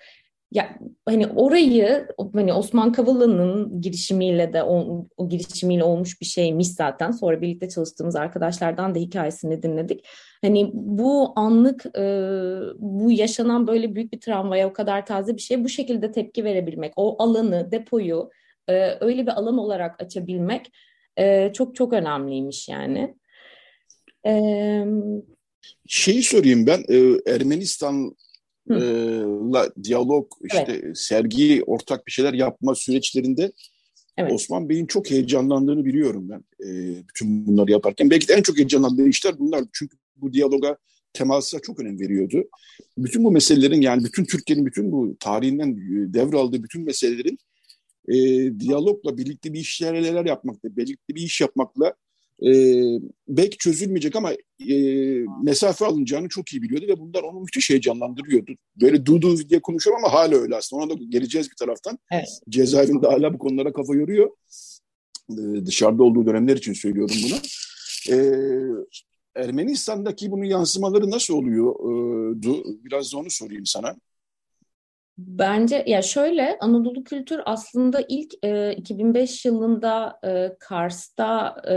ya hani orayı hani Osman Kavala'nın girişimiyle de o, o girişimiyle olmuş bir şeymiş zaten. Sonra birlikte çalıştığımız arkadaşlardan da hikayesini dinledik. Hani bu anlık e, bu yaşanan böyle büyük bir travmaya o kadar taze bir şey bu şekilde tepki verebilmek, o alanı, depoyu e, öyle bir alan olarak açabilmek e, çok çok önemliymiş yani. E, Şeyi sorayım ben, e, Ermenistan'la diyalog, işte evet. sergi, ortak bir şeyler yapma süreçlerinde evet. Osman Bey'in çok heyecanlandığını biliyorum ben e, bütün bunları yaparken. Belki de en çok heyecanlandığı işler bunlar. Çünkü bu diyaloga temasa çok önem veriyordu. Bütün bu meselelerin yani bütün Türkiye'nin bütün bu tarihinden devraldığı bütün meselelerin e, diyalogla birlikte bir işler yapmakla, birlikte bir iş yapmakla e, belki çözülmeyecek ama e, mesafe alınacağını çok iyi biliyordu ve bunlar onu müthiş heyecanlandırıyordu. Böyle dudu diye konuşuyorum ama hala öyle aslında. Ona da geleceğiz bir taraftan. Evet. Cezaevinde hala bu konulara kafa yoruyor. E, dışarıda olduğu dönemler için söylüyorum bunu. E, Ermenistan'daki bunun yansımaları nasıl oluyor? E, biraz da onu sorayım sana. Bence ya şöyle Anadolu kültür aslında ilk e, 2005 yılında e, Kars'ta e,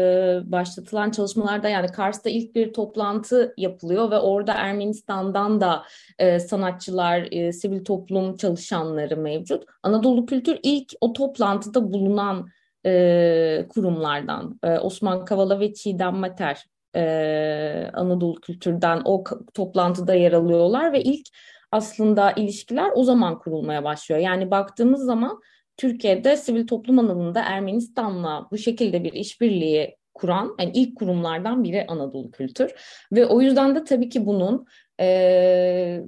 başlatılan çalışmalarda yani Kars'ta ilk bir toplantı yapılıyor ve orada Ermenistan'dan da e, sanatçılar, e, sivil toplum çalışanları mevcut. Anadolu kültür ilk o toplantıda bulunan e, kurumlardan e, Osman Kavala ve Çiğdem Mater e, Anadolu kültürden o toplantıda yer alıyorlar ve ilk aslında ilişkiler o zaman kurulmaya başlıyor. Yani baktığımız zaman Türkiye'de sivil toplum alanında Ermenistan'la bu şekilde bir işbirliği kuran yani ilk kurumlardan biri Anadolu Kültür ve o yüzden de tabii ki bunun e,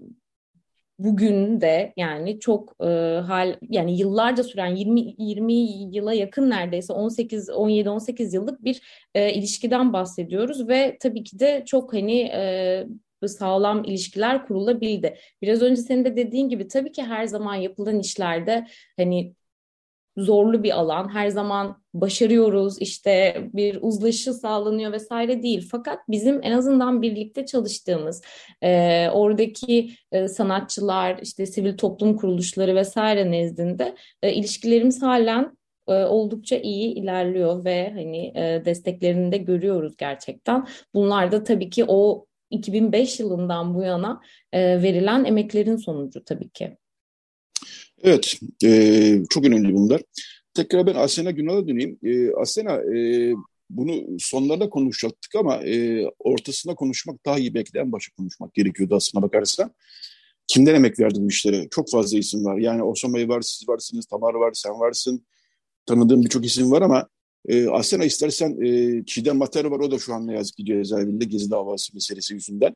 bugün de yani çok e, hal yani yıllarca süren 20 20 yıla yakın neredeyse 18 17 18 yıllık bir e, ilişkiden bahsediyoruz ve tabii ki de çok hani e, sağlam ilişkiler kurulabildi. Biraz önce senin de dediğin gibi tabii ki her zaman yapılan işlerde hani zorlu bir alan. Her zaman başarıyoruz, işte bir uzlaşı sağlanıyor vesaire değil. Fakat bizim en azından birlikte çalıştığımız e, oradaki e, sanatçılar, işte sivil toplum kuruluşları vesaire nezdinde e, ilişkilerimiz halen e, oldukça iyi ilerliyor ve hani e, desteklerini de görüyoruz gerçekten. Bunlar da tabii ki o 2005 yılından bu yana e, verilen emeklerin sonucu tabii ki. Evet, e, çok önemli bunlar. Tekrar ben Asena Günal'a döneyim. E, Asena, e, bunu sonlarda konuşacaktık ama e, ortasında konuşmak daha iyi belki en başa konuşmak gerekiyordu aslına bakarsan. Kimden emek verdi bu işlere? Çok fazla isim var. Yani Osman Bey var, siz varsınız, Tamar var, sen varsın. Tanıdığım birçok isim var ama e, Asena istersen e, Çiğdem Mater var o da şu an ne yazık ki cezaevinde Gezi davası meselesi yüzünden.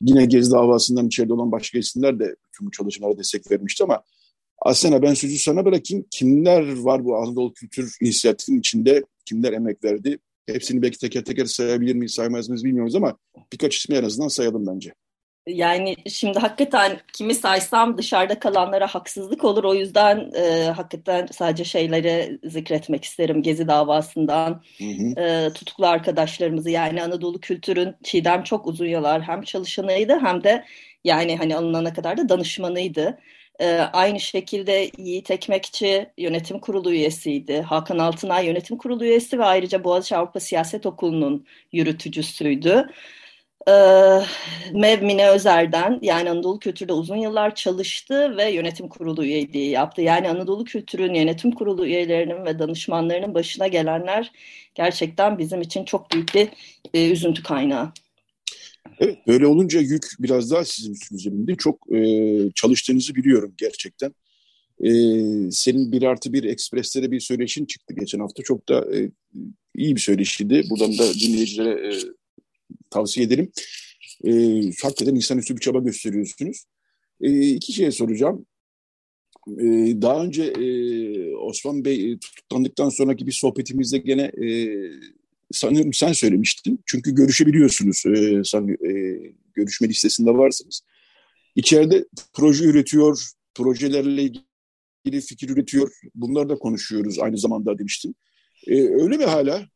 Yine Gezi davasından içeride olan başka isimler de tüm çalışmalara destek vermişti ama Asena ben sözü sana bırakayım. Kimler var bu Anadolu Kültür İnisiyatifi'nin içinde? Kimler emek verdi? Hepsini belki teker teker sayabilir miyiz, saymaz mıyız bilmiyoruz ama birkaç ismi en azından sayalım bence. Yani şimdi hakikaten kimi saysam dışarıda kalanlara haksızlık olur. O yüzden e, hakikaten sadece şeyleri zikretmek isterim. Gezi davasından hı hı. E, tutuklu arkadaşlarımızı yani Anadolu Kültür'ün Çiğdem çok uzun yıllar hem çalışanıydı hem de yani hani alınana kadar da danışmanıydı. E, aynı şekilde Yiğit Ekmekçi yönetim kurulu üyesiydi. Hakan Altınay yönetim kurulu üyesi ve ayrıca Boğaziçi Avrupa Siyaset Okulu'nun yürütücüsüydü. E, Mev Özer'den yani Anadolu Kültür'de uzun yıllar çalıştı ve yönetim kurulu üyeliği yaptı. Yani Anadolu Kültür'ün yönetim kurulu üyelerinin ve danışmanlarının başına gelenler gerçekten bizim için çok büyük bir e, üzüntü kaynağı. Evet, böyle olunca yük biraz daha sizin üstünüze bindi. Çok e, çalıştığınızı biliyorum gerçekten. E, senin bir artı bir ekspreste de bir söyleşin çıktı geçen hafta. Çok da e, iyi bir söyleşiydi. Buradan da dinleyicilere e, tavsiye ederim. E, hakikaten insanüstü bir çaba gösteriyorsunuz. E, iki şey soracağım. E, daha önce e, Osman Bey e, tutuklandıktan sonraki bir sohbetimizde gene e, sanıyorum sen söylemiştin. Çünkü görüşebiliyorsunuz. E, san, e, görüşme listesinde varsınız. İçeride proje üretiyor, projelerle ilgili fikir üretiyor. Bunları da konuşuyoruz aynı zamanda demiştin. E, öyle mi hala?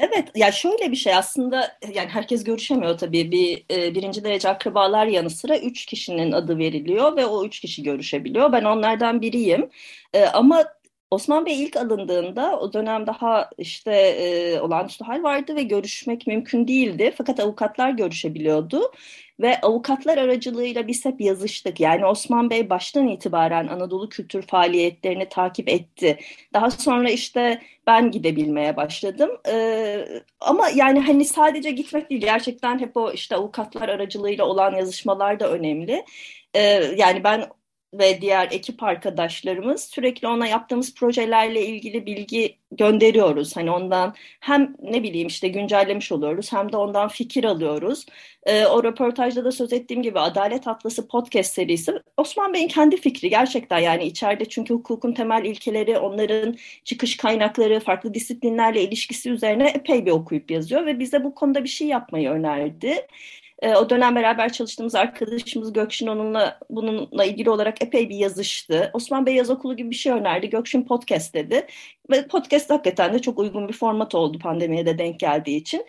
Evet, ya şöyle bir şey aslında yani herkes görüşemiyor tabii. Bir e, birinci derece akrabalar yanı sıra üç kişinin adı veriliyor ve o üç kişi görüşebiliyor. Ben onlardan biriyim. E, ama Osman Bey ilk alındığında o dönem daha işte e, olağanüstü hal vardı ve görüşmek mümkün değildi. Fakat avukatlar görüşebiliyordu ve avukatlar aracılığıyla biz hep yazıştık. Yani Osman Bey baştan itibaren Anadolu kültür faaliyetlerini takip etti. Daha sonra işte ben gidebilmeye başladım. Ee, ama yani hani sadece gitmek değil gerçekten hep o işte avukatlar aracılığıyla olan yazışmalar da önemli. Ee, yani ben ve diğer ekip arkadaşlarımız sürekli ona yaptığımız projelerle ilgili bilgi gönderiyoruz. Hani ondan hem ne bileyim işte güncellemiş oluyoruz hem de ondan fikir alıyoruz. Ee, o röportajda da söz ettiğim gibi Adalet Atlası podcast serisi Osman Bey'in kendi fikri gerçekten yani içeride çünkü hukukun temel ilkeleri, onların çıkış kaynakları, farklı disiplinlerle ilişkisi üzerine epey bir okuyup yazıyor ve bize bu konuda bir şey yapmayı önerdi. E, o dönem beraber çalıştığımız arkadaşımız Gökşin onunla bununla ilgili olarak epey bir yazıştı. Osman Bey Yaz Okulu gibi bir şey önerdi. Gökşin podcast dedi. Ve podcast hakikaten de çok uygun bir format oldu pandemiye de denk geldiği için.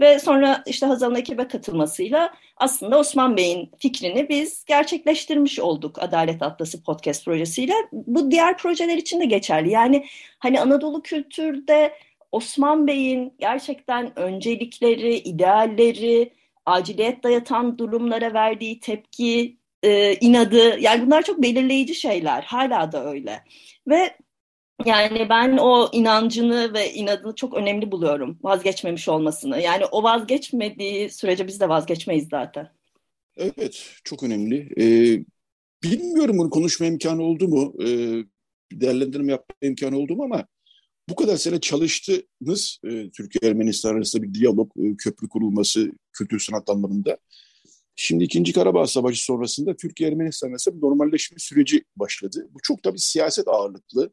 Ve sonra işte Hazal'ın ekibe katılmasıyla aslında Osman Bey'in fikrini biz gerçekleştirmiş olduk Adalet Atlası podcast projesiyle. Bu diğer projeler için de geçerli. Yani hani Anadolu kültürde Osman Bey'in gerçekten öncelikleri, idealleri, aciliyet dayatan durumlara verdiği tepki, e, inadı yani bunlar çok belirleyici şeyler. Hala da öyle. Ve yani ben o inancını ve inadını çok önemli buluyorum. Vazgeçmemiş olmasını. Yani o vazgeçmediği sürece biz de vazgeçmeyiz zaten. Evet, çok önemli. Ee, bilmiyorum bunu konuşma imkanı oldu mu? Ee, değerlendirme yapma imkanı oldu mu ama bu kadar sene çalıştınız e, Türkiye-Ermenistan arasında bir diyalog, e, köprü kurulması kültür sanat anlamında. Şimdi ikinci Karabağ Savaşı sonrasında Türkiye-Ermenistan arasında bir normalleşme süreci başladı. Bu çok tabii siyaset ağırlıklı,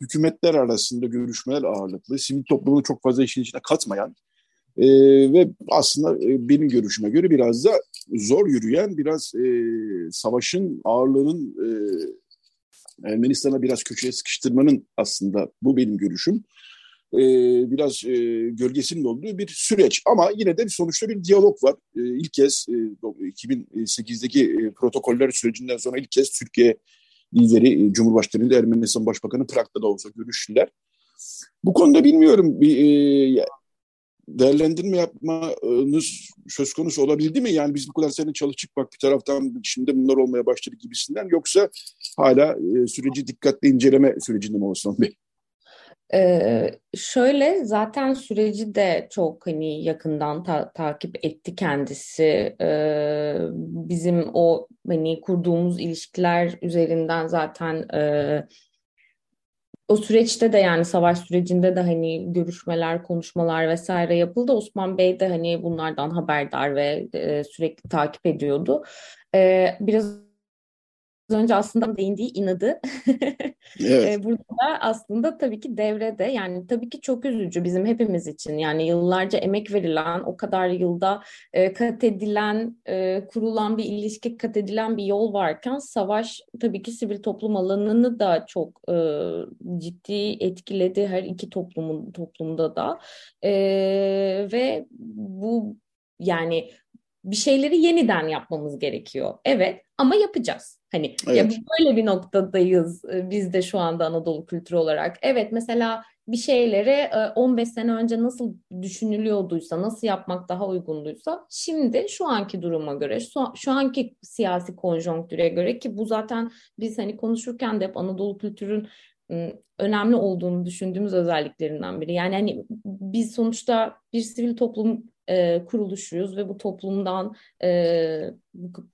hükümetler arasında görüşmeler ağırlıklı, sivil toplumu çok fazla işin içine katmayan e, ve aslında e, benim görüşüme göre biraz da zor yürüyen, biraz e, savaşın ağırlığının e, Ermenistan'a biraz köşeye sıkıştırmanın aslında bu benim görüşüm. E, biraz e, gölgesinin olduğu bir süreç ama yine de bir sonuçta bir diyalog var. E, ilk kez e, 2008'deki e, protokoller sürecinden sonra ilk kez Türkiye lideri e, Cumhurbaşkanı ile Ermenistan Başbakanı Prag'da da olsa görüştüler. Bu konuda bilmiyorum bir e, değerlendirme yapmanız söz konusu olabildi mi? Yani biz bu kadar sene çalıştık bak bir taraftan şimdi bunlar olmaya başladı gibisinden yoksa hala e, süreci dikkatle inceleme sürecinde mi Osman Bey? Ee, şöyle zaten süreci de çok hani yakından ta- takip etti kendisi. Ee, bizim o hani kurduğumuz ilişkiler üzerinden zaten e, o süreçte de yani savaş sürecinde de hani görüşmeler, konuşmalar vesaire yapıldı. Osman Bey de hani bunlardan haberdar ve e, sürekli takip ediyordu. E, biraz önce aslında değindiği inadı. [laughs] Evet. burada da aslında tabii ki devrede yani tabii ki çok üzücü bizim hepimiz için. Yani yıllarca emek verilen o kadar yılda e, kat edilen e, kurulan bir ilişki kat edilen bir yol varken savaş tabii ki sivil toplum alanını da çok e, ciddi etkiledi her iki toplumun toplumda da. E, ve bu yani bir şeyleri yeniden yapmamız gerekiyor. Evet ama yapacağız. Hani evet. ya böyle bir noktadayız e, biz de şu anda Anadolu kültürü olarak. Evet mesela bir şeyleri 15 e, sene önce nasıl düşünülüyorduysa, nasıl yapmak daha uygunduysa şimdi şu anki duruma göre, şu, şu anki siyasi konjonktüre göre ki bu zaten biz hani konuşurken de hep Anadolu kültürün önemli olduğunu düşündüğümüz özelliklerinden biri. Yani hani biz sonuçta bir sivil toplum e, kuruluşuyuz ve bu toplumdan e,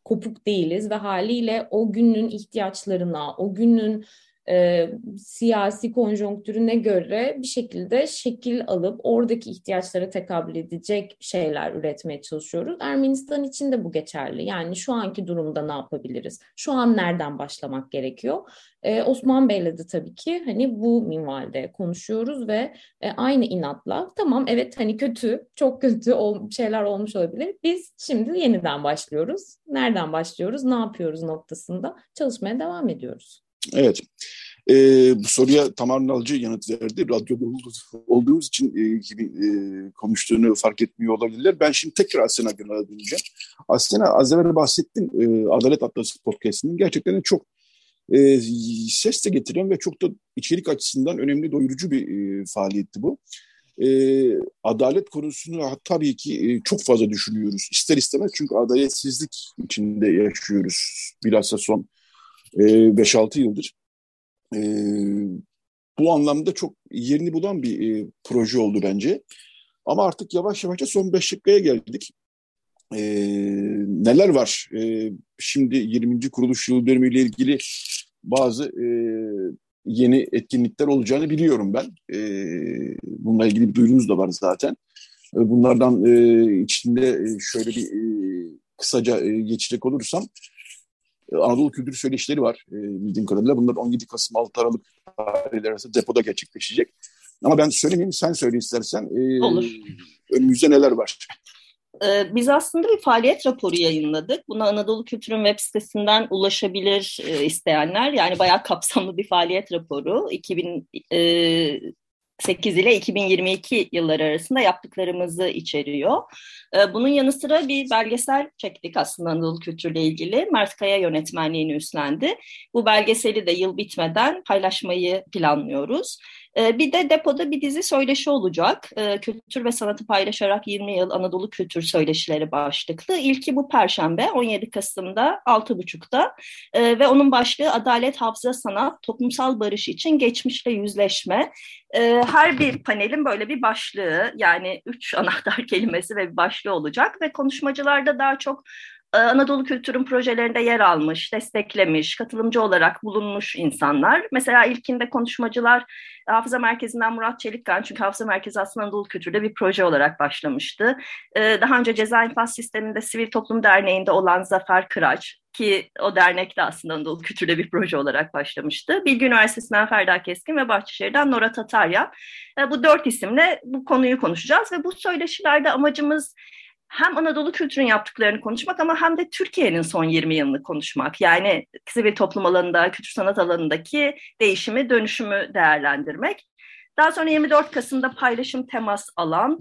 kopuk değiliz ve haliyle o günün ihtiyaçlarına, o günün e, siyasi konjonktürüne göre bir şekilde şekil alıp oradaki ihtiyaçlara tekabül edecek şeyler üretmeye çalışıyoruz. Ermenistan için de bu geçerli. Yani şu anki durumda ne yapabiliriz? Şu an nereden başlamak gerekiyor? Ee, Osman Bey'le de tabii ki hani bu minvalde konuşuyoruz ve e, aynı inatla tamam evet hani kötü, çok kötü ol, şeyler olmuş olabilir. Biz şimdi yeniden başlıyoruz. Nereden başlıyoruz? Ne yapıyoruz noktasında çalışmaya devam ediyoruz. Evet. E, bu soruya Tamar Nalcı yanıt verdi. Radyoda olduğumuz için e, gibi e, konuştuğunu fark etmiyor olabilirler. Ben şimdi tekrar Asena Gönel'e döneceğim. Asena az evvel bahsettin e, Adalet Atlası Podcast'inin gerçekten çok e, ses de getiren ve çok da içerik açısından önemli doyurucu bir e, faaliyetti bu. E, adalet konusunu tabii ki e, çok fazla düşünüyoruz. İster istemez çünkü adaletsizlik içinde yaşıyoruz. Bilhassa son 5-6 yıldır. E, bu anlamda çok yerini bulan bir e, proje oldu bence. Ama artık yavaş yavaş son 5 dakikaya geldik. E, neler var? E, şimdi 20. kuruluş yıl dönümüyle ilgili bazı e, yeni etkinlikler olacağını biliyorum ben. E, bununla ilgili bir duyurumuz da var zaten. E, bunlardan e, içinde şöyle bir e, kısaca e, geçecek olursam e, Anadolu Kültür Söyleşileri var e, bildiğim kadarıyla. Bunlar 17 Kasım 6 Aralık tarihleri arasında depoda gerçekleşecek. Ama ben söylemeyeyim sen söyle istersen. E, Olur. Önümüzde neler var? Ee, biz aslında bir faaliyet raporu yayınladık. Buna Anadolu Kültür'ün web sitesinden ulaşabilir e, isteyenler. Yani bayağı kapsamlı bir faaliyet raporu. 2008 ile 2022 yılları arasında yaptıklarımızı içeriyor. Ee, bunun yanı sıra bir belgesel çektik aslında Anadolu Kültür'le ilgili. Mert Kaya yönetmenliğini üstlendi. Bu belgeseli de yıl bitmeden paylaşmayı planlıyoruz. Ee, bir de depoda bir dizi söyleşi olacak. Ee, kültür ve sanatı paylaşarak 20 yıl Anadolu Kültür Söyleşileri başlıklı. İlki bu Perşembe 17 Kasım'da 6.30'da ee, ve onun başlığı Adalet, Hafıza, Sanat, Toplumsal Barış için Geçmişle Yüzleşme. Her bir panelin böyle bir başlığı yani üç anahtar [laughs] kelimesi ve bir başlığı olacak ve konuşmacılarda daha çok Anadolu Kültür'ün projelerinde yer almış, desteklemiş, katılımcı olarak bulunmuş insanlar. Mesela ilkinde konuşmacılar Hafıza Merkezi'nden Murat Çelikkan, çünkü Hafıza Merkezi aslında Anadolu Kültür'de bir proje olarak başlamıştı. Ee, daha önce Ceza İnfaz Sistemi'nde Sivil Toplum Derneği'nde olan Zafer Kıraç, ki o dernekte aslında Anadolu Kültür'de bir proje olarak başlamıştı. Bilgi Üniversitesi'nden Ferda Keskin ve Bahçeşehir'den Nora Tatarya. Ee, bu dört isimle bu konuyu konuşacağız ve bu söyleşilerde amacımız hem Anadolu kültürün yaptıklarını konuşmak ama hem de Türkiye'nin son 20 yılını konuşmak. Yani sivil toplum alanında, kültür sanat alanındaki değişimi, dönüşümü değerlendirmek. Daha sonra 24 Kasım'da paylaşım temas alan,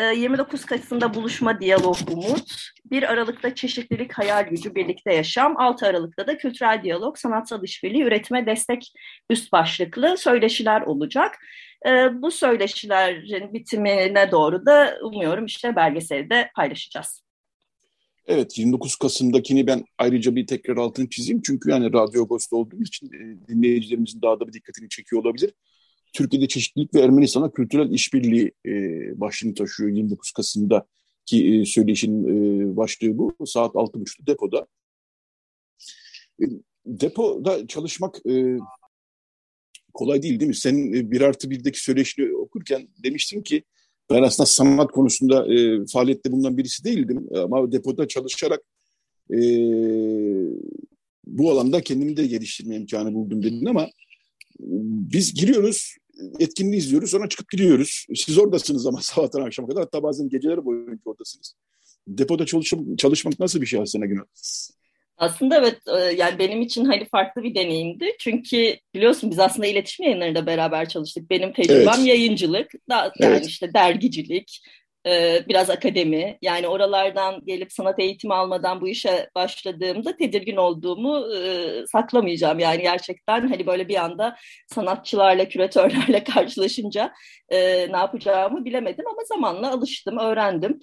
29 Kasım'da buluşma, diyalog, umut, 1 Aralık'ta çeşitlilik, hayal gücü, birlikte yaşam, 6 Aralık'ta da kültürel diyalog, sanatsal işbirliği, üretime destek üst başlıklı söyleşiler olacak. E, bu söyleşilerin bitimine doğru da umuyorum işte belgeseli de paylaşacağız. Evet 29 Kasım'dakini ben ayrıca bir tekrar altını çizeyim. Çünkü yani Radyo Agos'ta olduğum için e, dinleyicilerimizin daha da bir dikkatini çekiyor olabilir. Türkiye'de çeşitlilik ve Ermenistan'a kültürel işbirliği e, başlığını taşıyor 29 Kasım'da ki e, söyleşinin e, başlığı bu. Saat 6.30'da depoda. E, depoda çalışmak e, kolay değil değil mi? Senin e, bir artı birdeki söyleşini okurken demiştin ki ben aslında sanat konusunda e, faaliyette bulunan birisi değildim. Ama depoda çalışarak e, bu alanda kendimi de geliştirme imkanı buldum dedin ama biz giriyoruz, etkinliği izliyoruz, sonra çıkıp gidiyoruz. Siz oradasınız ama [laughs] sabahtan akşama kadar, hatta bazen geceleri boyunca oradasınız. Depoda çalışım, çalışmak nasıl bir şey aslında Günah? Aslında evet e, yani benim için hani farklı bir deneyimdi. Çünkü biliyorsun biz aslında iletişim yayınlarında beraber çalıştık. Benim tecrübem evet. yayıncılık, da, yani evet. işte dergicilik, e, biraz akademi. Yani oralardan gelip sanat eğitimi almadan bu işe başladığımda tedirgin olduğumu e, saklamayacağım. Yani gerçekten hani böyle bir anda sanatçılarla, küratörlerle [laughs] karşılaşınca ne yapacağımı bilemedim ama zamanla alıştım, öğrendim.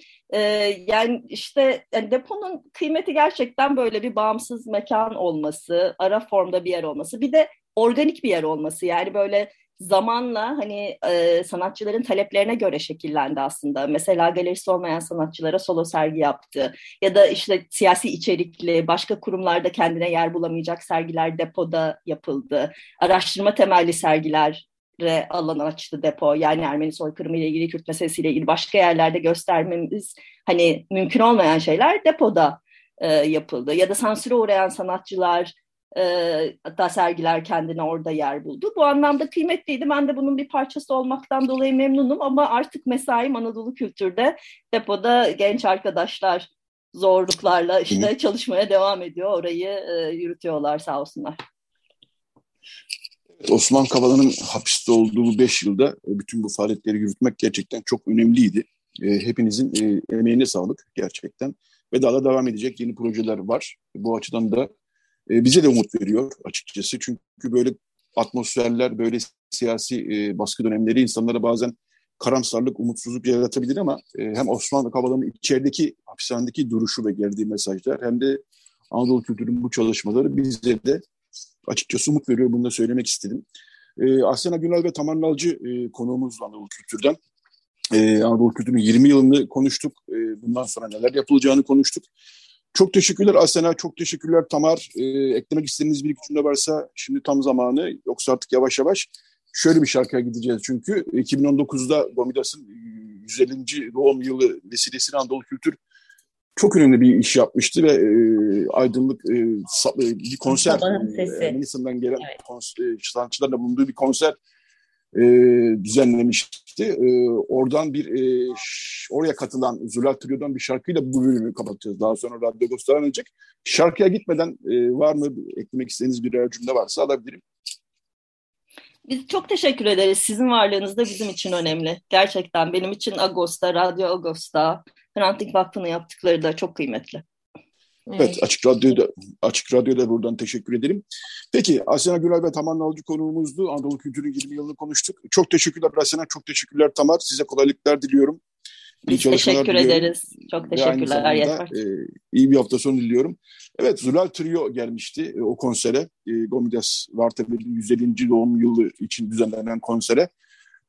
Yani işte yani deponun kıymeti gerçekten böyle bir bağımsız mekan olması, ara formda bir yer olması. Bir de organik bir yer olması yani böyle zamanla hani e, sanatçıların taleplerine göre şekillendi aslında. Mesela galerisi olmayan sanatçılara solo sergi yaptı. Ya da işte siyasi içerikli başka kurumlarda kendine yer bulamayacak sergiler depoda yapıldı. Araştırma temelli sergiler alan açtı depo. Yani Ermeni soykırımı ile ilgili, Kürt meselesiyle ilgili başka yerlerde göstermemiz hani mümkün olmayan şeyler depoda e, yapıldı. Ya da sansüre uğrayan sanatçılar e, hatta sergiler kendine orada yer buldu. Bu anlamda kıymetliydi. Ben de bunun bir parçası olmaktan dolayı memnunum ama artık mesaim Anadolu Kültür'de depoda genç arkadaşlar zorluklarla işte çalışmaya devam ediyor. Orayı e, yürütüyorlar sağ olsunlar. Osman Kavala'nın hapiste olduğu bu beş yılda e, bütün bu faaliyetleri yürütmek gerçekten çok önemliydi. E, hepinizin e, emeğine sağlık gerçekten. Ve daha da devam edecek yeni projeler var. Bu açıdan da e, bize de umut veriyor açıkçası. Çünkü böyle atmosferler, böyle siyasi e, baskı dönemleri insanlara bazen karamsarlık, umutsuzluk yaratabilir ama e, hem Osmanlı Kavala'nın içerideki hapishanedeki duruşu ve geldiği mesajlar hem de Anadolu kültürünün bu çalışmaları bize de açıkçası umut veriyor. Bunu da söylemek istedim. E, Asena Günal ve Taman Nalcı e, konuğumuz Anadolu Kültür'den. E, Anadolu Kültür'ün 20 yılını konuştuk. E, bundan sonra neler yapılacağını konuştuk. Çok teşekkürler Asena, çok teşekkürler Tamar. E, eklemek istediğiniz bir iki cümle varsa şimdi tam zamanı. Yoksa artık yavaş yavaş şöyle bir şarkıya gideceğiz çünkü. 2019'da Gomidas'ın 150. doğum yılı vesilesiyle Anadolu Kültür çok önemli bir iş yapmıştı ve e, aydınlık e, e bir konser, e, Melisa'dan gelen evet. konser, e, bulunduğu bir konser e, düzenlemişti. E, oradan bir e, oraya katılan Zülal Trio'dan bir şarkıyla bu bölümü kapatacağız. Daha sonra Radyo Ghost'tan önce. Şarkıya gitmeden e, var mı eklemek istediğiniz bir cümle varsa alabilirim. Biz çok teşekkür ederiz. Sizin varlığınız da bizim için önemli. Gerçekten benim için Agos'ta, Radyo Agos'ta, Hrant Vakfı'nın yaptıkları da çok kıymetli. Evet, Açık Radyo'da Açık Radyo'da buradan teşekkür ederim. Peki Asena Gülay ve Taman Nalcı konuğumuzdu. Anadolu Kültür'ün 20 yılını konuştuk. Çok teşekkürler Asena, çok teşekkürler Tamar. Size kolaylıklar diliyorum. Biz teşekkür diliyorum. ederiz. Çok teşekkürler Yeter. E, iyi bir hafta sonu diliyorum. Evet Zulal Trio gelmişti e, o konsere. E, Gomidas Vartepe'nin 150. doğum yılı için düzenlenen konsere.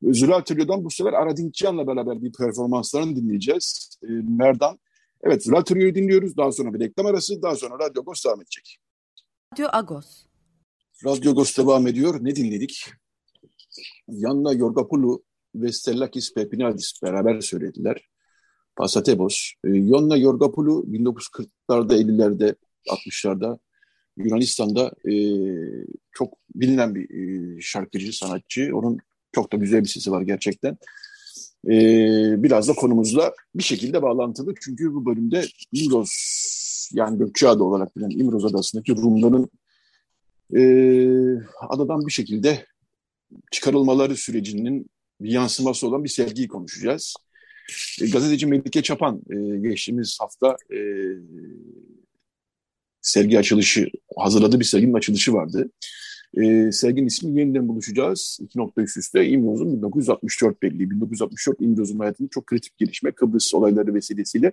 Zulal Trio'dan bu sefer Aradinkcan'la beraber bir performanslarını dinleyeceğiz. E, Merdan. Evet Trio'yu dinliyoruz. Daha sonra bir reklam arası. Daha sonra Radyo Agos devam edecek. Radyo Agos. Radyo Agos devam ediyor. Ne dinledik? Yanna Yorgapulu ve Stellakis Pepinadis beraber söylediler. Pasatebos. E, Yonna Yorgapulu 1940'larda, 50'lerde, 60'larda Yunanistan'da e, çok bilinen bir e, şarkıcı, sanatçı. Onun çok da güzel bir sesi var gerçekten. E, biraz da konumuzla bir şekilde bağlantılı. Çünkü bu bölümde İmroz, yani Gökçeada olarak bilinen İmroz Adası'ndaki Rumların e, adadan bir şekilde çıkarılmaları sürecinin bir yansıması olan bir sergiyi konuşacağız. E, gazeteci Melike Çapan e, geçtiğimiz hafta e, sergi açılışı, hazırladığı bir serginin açılışı vardı. E, serginin ismi yeniden buluşacağız. İki nokta üst üste İmroz'un 1964 belli. 1964 İmroz'un hayatında çok kritik gelişme Kıbrıs olayları vesilesiyle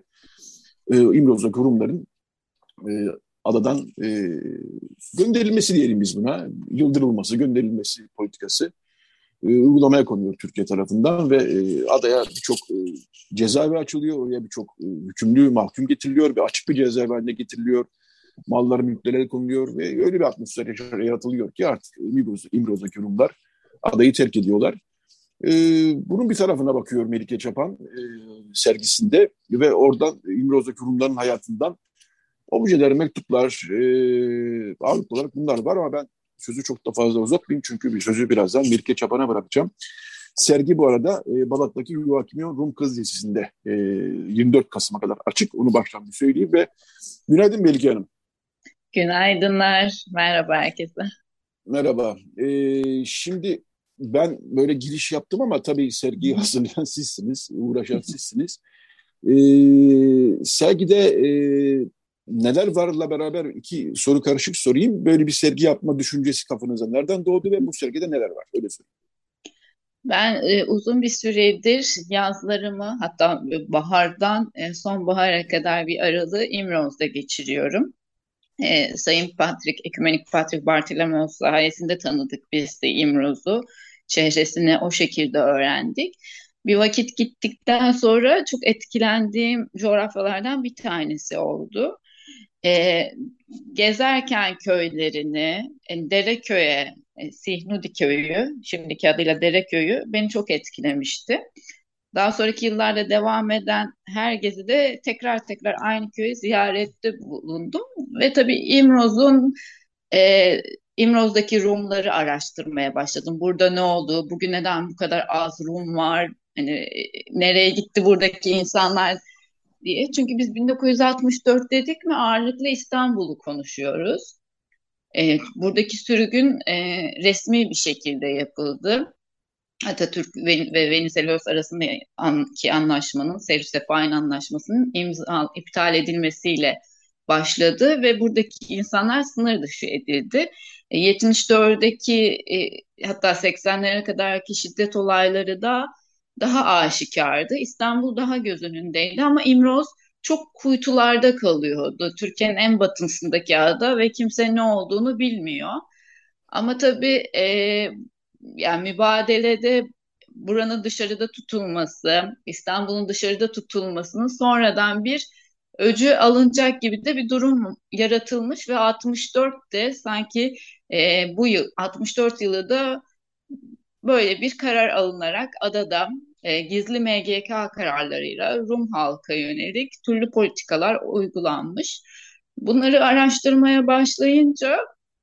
e, İmroz'da kurumların e, adadan e, gönderilmesi diyelim biz buna. Yıldırılması, gönderilmesi politikası e, uygulamaya konuyor Türkiye tarafından ve e, adaya birçok e, cezaevi açılıyor. Oraya birçok e, hükümlü mahkum getiriliyor ve açık bir cezaevi haline getiriliyor. Malları mülklere konuluyor ve öyle bir atmosfer yaratılıyor ki artık İmroz, İmroz'daki Rumlar adayı terk ediyorlar. E, bunun bir tarafına bakıyor Melike Çapan e, sergisinde ve oradan İmroz'daki Rumların hayatından objeler, mektuplar, e, ağırlıklı olarak bunlar var ama ben sözü çok da fazla uzatmayayım çünkü bir sözü birazdan Mirke Çapan'a bırakacağım. Sergi bu arada e, Balat'taki Yuhakimion Rum Kız Lisesi'nde e, 24 Kasım'a kadar açık. Onu baştan bir söyleyeyim ve günaydın Melike Hanım. Günaydınlar. Merhaba herkese. Merhaba. E, şimdi ben böyle giriş yaptım ama tabii sergiyi hazırlayan sizsiniz, uğraşan sizsiniz. E, sergide e, neler varla beraber iki soru karışık sorayım. Böyle bir sergi yapma düşüncesi kafanıza nereden doğdu ve bu sergide neler var? Öyle sorayım. Ben e, uzun bir süredir yazlarımı hatta bahardan e, sonbahara kadar bir aralığı İmroz'da geçiriyorum. E, Sayın Patrick, Ekümenik Patrick Bartolomos sayesinde tanıdık biz de İmroz'u. Çehresini o şekilde öğrendik. Bir vakit gittikten sonra çok etkilendiğim coğrafyalardan bir tanesi oldu e, gezerken köylerini, e, Dereköy'e, e, Sihnudi Köyü, şimdiki adıyla Dereköy'ü beni çok etkilemişti. Daha sonraki yıllarda devam eden her gezide tekrar tekrar aynı köyü ziyarette bulundum. Ve tabii İmroz'un e, İmroz'daki Rumları araştırmaya başladım. Burada ne oldu? Bugün neden bu kadar az Rum var? Hani e, nereye gitti buradaki insanlar? diye. Çünkü biz 1964 dedik mi ağırlıklı İstanbul'u konuşuyoruz. E, buradaki sürgün e, resmi bir şekilde yapıldı. Atatürk ve, ve Venizelos arasındaki anlaşmanın, Serü Sefahin Anlaşması'nın imza, iptal edilmesiyle başladı ve buradaki insanlar sınır dışı edildi. 74'deki e, e, hatta 80'lere kadarki şiddet olayları da daha aşikardı. İstanbul daha göz önündeydi ama İmroz çok kuytularda kalıyordu. Türkiye'nin en batısındaki ada ve kimse ne olduğunu bilmiyor. Ama tabii e, yani mübadelede buranın dışarıda tutulması, İstanbul'un dışarıda tutulmasının sonradan bir öcü alınacak gibi de bir durum yaratılmış ve 64'te sanki e, bu yıl 64 yılı da böyle bir karar alınarak adada e, gizli MGK kararlarıyla Rum halka yönelik türlü politikalar uygulanmış. Bunları araştırmaya başlayınca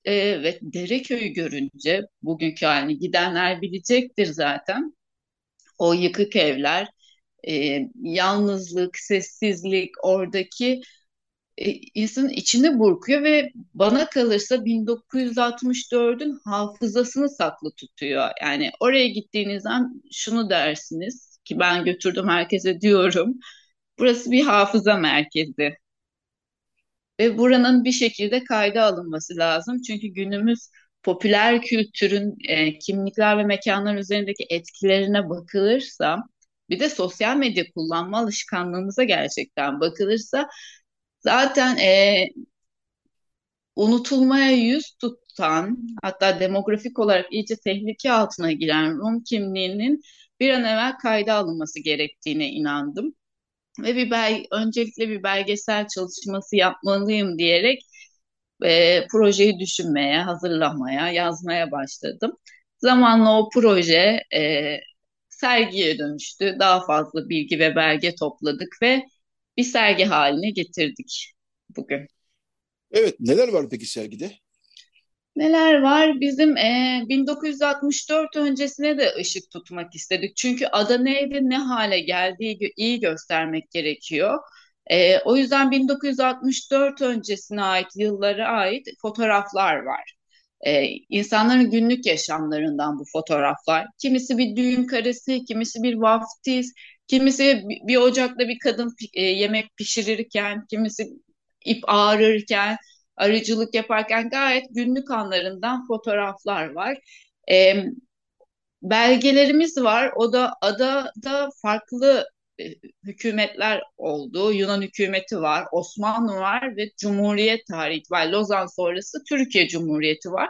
e, ve Dereköy'ü görünce bugünkü halini gidenler bilecektir zaten. O yıkık evler, e, yalnızlık, sessizlik, oradaki e, insanın içini burkuyor ve bana kalırsa 1964'ün hafızasını saklı tutuyor. Yani oraya gittiğinizden şunu dersiniz ki ben götürdüm herkese diyorum. Burası bir hafıza merkezi. Ve buranın bir şekilde kayda alınması lazım. Çünkü günümüz popüler kültürün e, kimlikler ve mekanlar üzerindeki etkilerine bakılırsa bir de sosyal medya kullanma alışkanlığımıza gerçekten bakılırsa zaten e, unutulmaya yüz tutan hatta demografik olarak iyice tehlike altına giren Rum kimliğinin bir an evvel kayda alınması gerektiğine inandım. Ve bir bel öncelikle bir belgesel çalışması yapmalıyım diyerek e, projeyi düşünmeye, hazırlamaya, yazmaya başladım. Zamanla o proje e, sergiye dönüştü. Daha fazla bilgi ve belge topladık ve bir sergi haline getirdik bugün. Evet, neler var peki sergide? Neler var? Bizim e, 1964 öncesine de ışık tutmak istedik. Çünkü ada neydi, ne hale geldiği iyi göstermek gerekiyor. E, o yüzden 1964 öncesine ait, yıllara ait fotoğraflar var. E, insanların günlük yaşamlarından bu fotoğraflar. Kimisi bir düğün karesi, kimisi bir vaftiz, kimisi bir ocakta bir kadın e, yemek pişirirken, kimisi ip ağrırken, arıcılık yaparken gayet günlük anlarından fotoğraflar var. E, belgelerimiz var. O da adada farklı e, hükümetler oldu. Yunan hükümeti var, Osmanlı var ve Cumhuriyet tarihi var. Lozan sonrası Türkiye Cumhuriyeti var.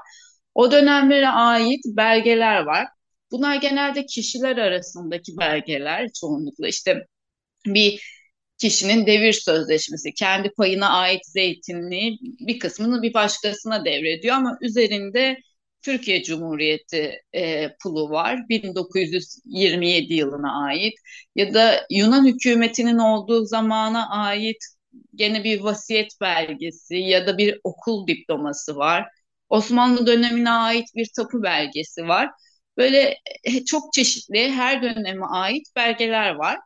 O dönemlere ait belgeler var. Bunlar genelde kişiler arasındaki belgeler çoğunlukla. İşte bir kişinin devir sözleşmesi, kendi payına ait zeytinliği bir kısmını bir başkasına devrediyor ama üzerinde Türkiye Cumhuriyeti e, pulu var 1927 yılına ait ya da Yunan hükümetinin olduğu zamana ait gene bir vasiyet belgesi ya da bir okul diploması var. Osmanlı dönemine ait bir tapu belgesi var. Böyle e, çok çeşitli her döneme ait belgeler var.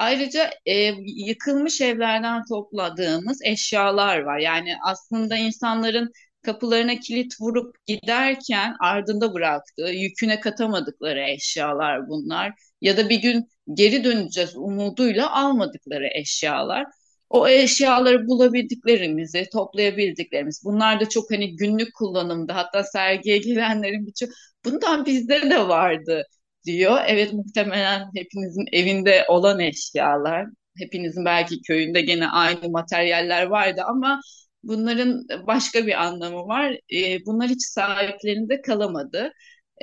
Ayrıca e, yıkılmış evlerden topladığımız eşyalar var. Yani aslında insanların kapılarına kilit vurup giderken ardında bıraktığı, yüküne katamadıkları eşyalar bunlar. Ya da bir gün geri döneceğiz umuduyla almadıkları eşyalar. O eşyaları bulabildiklerimizi, toplayabildiklerimiz. Bunlar da çok hani günlük kullanımda hatta sergiye gelenlerin birçok bundan bizde de vardı diyor. Evet muhtemelen hepinizin evinde olan eşyalar. Hepinizin belki köyünde gene aynı materyaller vardı ama bunların başka bir anlamı var. E, bunlar hiç sahiplerinde kalamadı.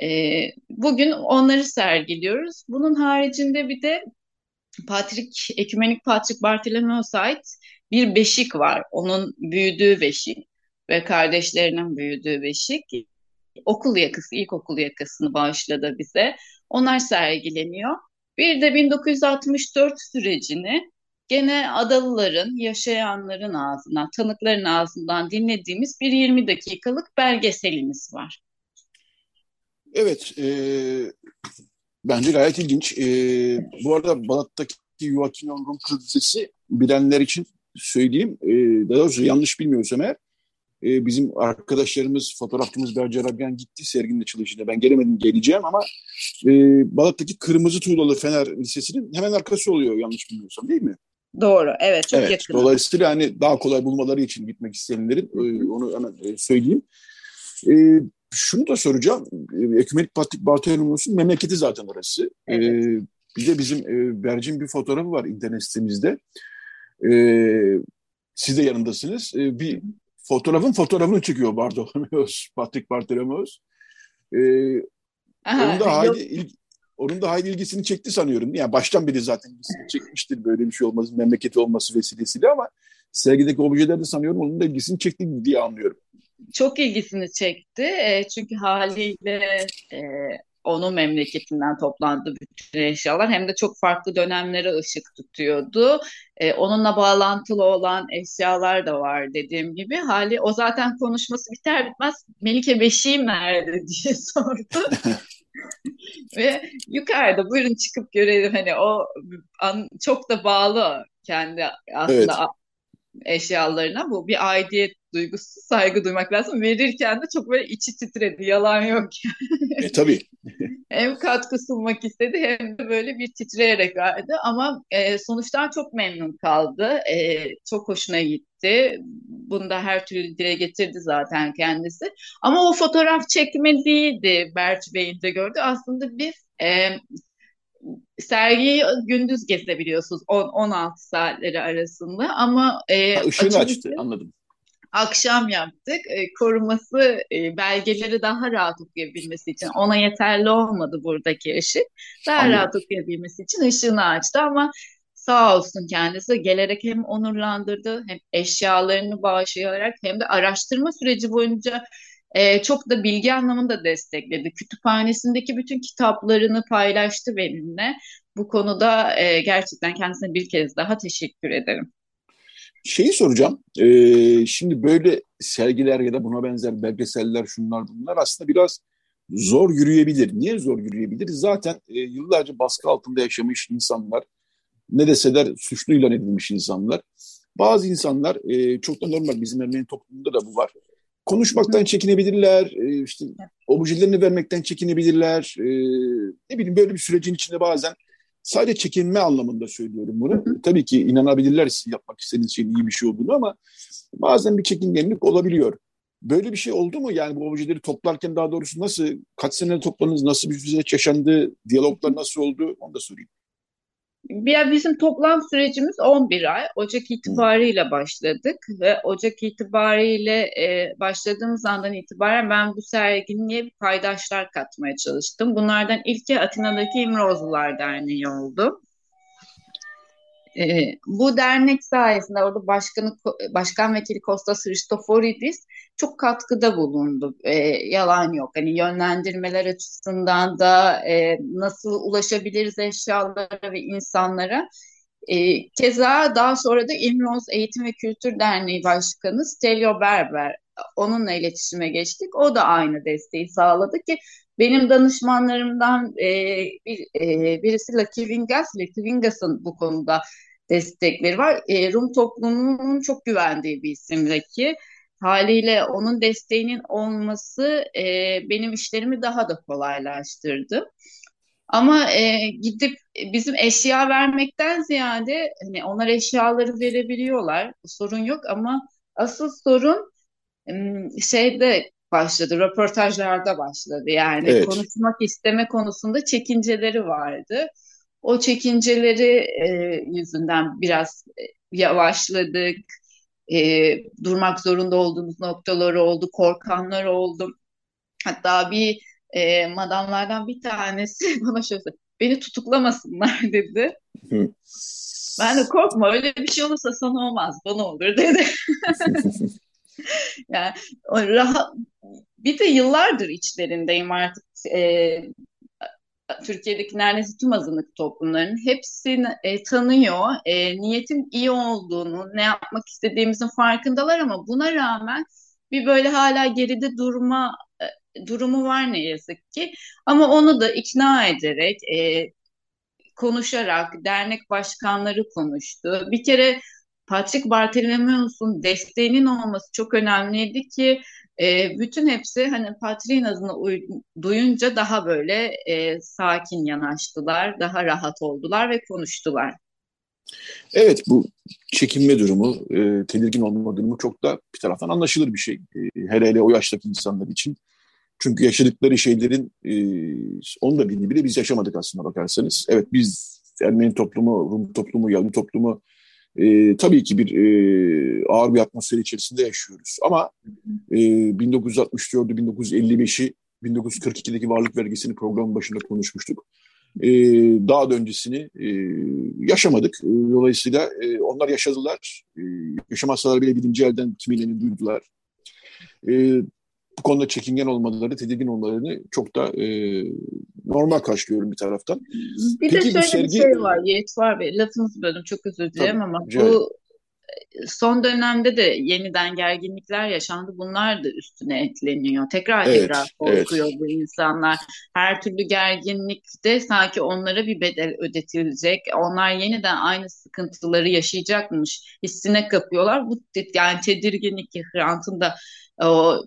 E, bugün onları sergiliyoruz. Bunun haricinde bir de Patrik, Ekümenik Patrik Bartolomeos'a ait bir beşik var. Onun büyüdüğü beşik ve kardeşlerinin büyüdüğü beşik. Okul yakası, ilkokul yakasını bağışladı bize. Onlar sergileniyor. Bir de 1964 sürecini gene adalıların, yaşayanların ağzından, tanıkların ağzından dinlediğimiz bir 20 dakikalık belgeselimiz var. Evet, e, bence gayet ilginç. E, bu arada Balat'taki Joachim Rum Kılıç bilenler için söyleyeyim. E, daha doğrusu yanlış bilmiyorsam eğer, e, bizim arkadaşlarımız, fotoğrafçımız Bercer Abyan gitti serginin açılışında. Ben gelemedim, geleceğim ama e, Balat'taki Kırmızı Tuğlalı Fener Lisesi'nin hemen arkası oluyor yanlış bilmiyorsam değil mi? Doğru. Evet çok evet, yakın. Dolayısıyla hani daha kolay bulmaları için gitmek isteyenlerin e, onu hemen e, söyleyeyim. E, şunu da soracağım. E, Ekümenik Patrik Bartolomeos'un memleketi zaten orası. Evet. E, bir de bizim e, Bercin bir fotoğrafı var internet sitemizde. E, siz de yanındasınız. E, bir fotoğrafın fotoğrafını çekiyor Bartolomeos, [laughs] Patrik Bartolomeos. E, Aha, onun da hayli, il, onun da hayli ilgisini çekti sanıyorum. Yani baştan beri zaten ilgisini çekmiştir böyle bir şey olması, memleketi olması vesilesiyle ama sergideki objeler de sanıyorum onun da ilgisini çekti diye anlıyorum. Çok ilgisini çekti. E, çünkü haliyle e, onun memleketinden toplandı bütün eşyalar. Hem de çok farklı dönemlere ışık tutuyordu. E, onunla bağlantılı olan eşyalar da var dediğim gibi. Hali o zaten konuşması biter bitmez Melike Beşiğim nerede [laughs] diye sordu. [laughs] Ve yukarıda buyurun çıkıp görelim hani o an, çok da bağlı kendi aslında evet eşyalarına bu bir aidiyet duygusu, saygı duymak lazım. Verirken de çok böyle içi titredi, yalan yok. e tabii. [laughs] hem katkı sunmak istedi hem de böyle bir titreyerek verdi. Ama e, sonuçtan çok memnun kaldı. E, çok hoşuna gitti. Bunu da her türlü dile getirdi zaten kendisi. Ama o fotoğraf çekme değildi Berç Bey'in de gördü. Aslında biz e, sergiyi gündüz gezebiliyorsunuz 10-16 saatleri arasında ama e, ha, ışığını açtı anladım. Akşam yaptık. E, koruması e, belgeleri daha rahat okuyabilmesi için ona yeterli olmadı buradaki ışık. Daha anladım. rahat okuyabilmesi için ışığını açtı ama sağ olsun kendisi gelerek hem onurlandırdı hem eşyalarını bağışlayarak hem de araştırma süreci boyunca e, çok da bilgi anlamında destekledi. Kütüphanesindeki bütün kitaplarını paylaştı benimle. Bu konuda e, gerçekten kendisine bir kez daha teşekkür ederim. Şeyi soracağım. Ee, şimdi böyle sergiler ya da buna benzer belgeseller şunlar bunlar aslında biraz zor yürüyebilir. Niye zor yürüyebilir? Zaten e, yıllarca baskı altında yaşamış insanlar, ne deseler suçlu ilan edilmiş insanlar. Bazı insanlar e, çok da normal bizim Ermeni toplumunda da bu var konuşmaktan çekinebilirler, e, işte objelerini vermekten çekinebilirler. E, ne bileyim böyle bir sürecin içinde bazen sadece çekinme anlamında söylüyorum bunu. Tabii ki inanabilirler siz yapmak istediğiniz şeyin iyi bir şey olduğunu ama bazen bir çekingenlik olabiliyor. Böyle bir şey oldu mu? Yani bu objeleri toplarken daha doğrusu nasıl, kaç sene topladınız, nasıl bir süreç yaşandı, diyaloglar nasıl oldu onu da sorayım. Bir, bizim toplam sürecimiz 11 ay. Ocak itibariyle başladık ve Ocak itibariyle e, başladığımız andan itibaren ben bu serginliğe paydaşlar katmaya çalıştım. Bunlardan ilki Atina'daki İmrozlular Derneği oldu. E, bu dernek sayesinde orada başkanı başkan vekili Kostas Christoforidis çok katkıda bulundu. E, yalan yok. Hani yönlendirmeler açısından da e, nasıl ulaşabiliriz eşyalara ve insanlara. E, keza daha sonra da İmroz Eğitim ve Kültür Derneği Başkanı Stelio Berber onunla iletişime geçtik. O da aynı desteği sağladı ki benim danışmanlarımdan e, bir, e, birisi Lucky Vingas, Lucky Vingas'ın bu konuda destekleri var. E, Rum toplumunun çok güvendiği bir isimdeki. Haliyle onun desteğinin olması e, benim işlerimi daha da kolaylaştırdı. Ama e, gidip bizim eşya vermekten ziyade hani onlar eşyaları verebiliyorlar. Sorun yok ama asıl sorun şeyde başladı, röportajlarda başladı. Yani evet. konuşmak isteme konusunda çekinceleri vardı. O çekinceleri e, yüzünden biraz e, yavaşladık. E, durmak zorunda olduğumuz noktalar oldu, korkanlar oldu. Hatta bir e, madamlardan bir tanesi [laughs] bana şöyle beni tutuklamasınlar [laughs] dedi. ben de korkma öyle bir şey olursa sana olmaz bana olur [laughs] dedi. yani rahat, bir de yıllardır içlerindeyim artık e, Türkiye'deki neredeyse tüm azınlık toplumlarının hepsini e, tanıyor. E, niyetin iyi olduğunu, ne yapmak istediğimizin farkındalar ama buna rağmen bir böyle hala geride durma e, durumu var ne yazık ki. Ama onu da ikna ederek, e, konuşarak, dernek başkanları konuştu. Bir kere Patrick Bartolomeos'un desteğinin olması çok önemliydi ki e, bütün hepsi hani Patrick'in adını duyunca daha böyle e, sakin yanaştılar, daha rahat oldular ve konuştular. Evet bu çekinme durumu, e, tedirgin olma durumu çok da bir taraftan anlaşılır bir şey. E, hele hele o yaştaki insanlar için. Çünkü yaşadıkları şeylerin e, onu da bile biz yaşamadık aslında bakarsanız. Evet biz Ermeni toplumu, Rum toplumu, Yahudi toplumu e, tabii ki bir e, ağır bir atmosfer içerisinde yaşıyoruz. Ama e, 1964'ü, 1955'i, 1942'deki varlık vergisini programın başında konuşmuştuk. E, daha da öncesini e, yaşamadık. E, dolayısıyla e, onlar yaşadılar. E, yaşamazsalar bile birinci elden kimilerini duydular. E, bu konuda çekingen olmaları, tedirgin olmalarını çok da e, normal karşılıyorum bir taraftan. Bir Peki, de şöyle sergi... bir şey var Yetvar Bey, lafınızı böldüm çok özür dilerim Tabii, ama bu son dönemde de yeniden gerginlikler yaşandı. Bunlar da üstüne ekleniyor. Tekrar evet, tekrar korkuyor evet. bu insanlar. Her türlü gerginlikte sanki onlara bir bedel ödetilecek. Onlar yeniden aynı sıkıntıları yaşayacakmış hissine kapıyorlar. Bu yani tedirginlik Hrant'ın da o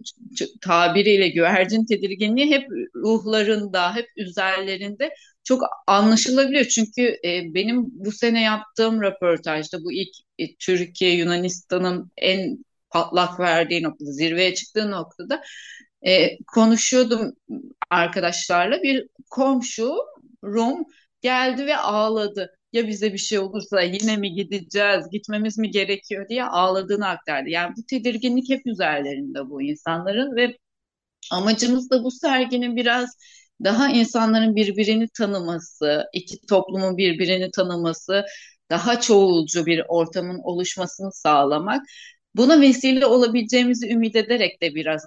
tabiriyle güvercin tedirginliği hep ruhlarında, hep üzerlerinde çok anlaşılabiliyor. Çünkü e, benim bu sene yaptığım röportajda bu ilk e, Türkiye Yunanistan'ın en patlak verdiği noktada, zirveye çıktığı noktada e, konuşuyordum arkadaşlarla. Bir komşu Rum geldi ve ağladı. Ya bize bir şey olursa yine mi gideceğiz, gitmemiz mi gerekiyor diye ağladığını aktardı. Yani bu tedirginlik hep üzerlerinde bu insanların ve amacımız da bu serginin biraz daha insanların birbirini tanıması, iki toplumun birbirini tanıması, daha çoğulcu bir ortamın oluşmasını sağlamak. Buna vesile olabileceğimizi ümit ederek de biraz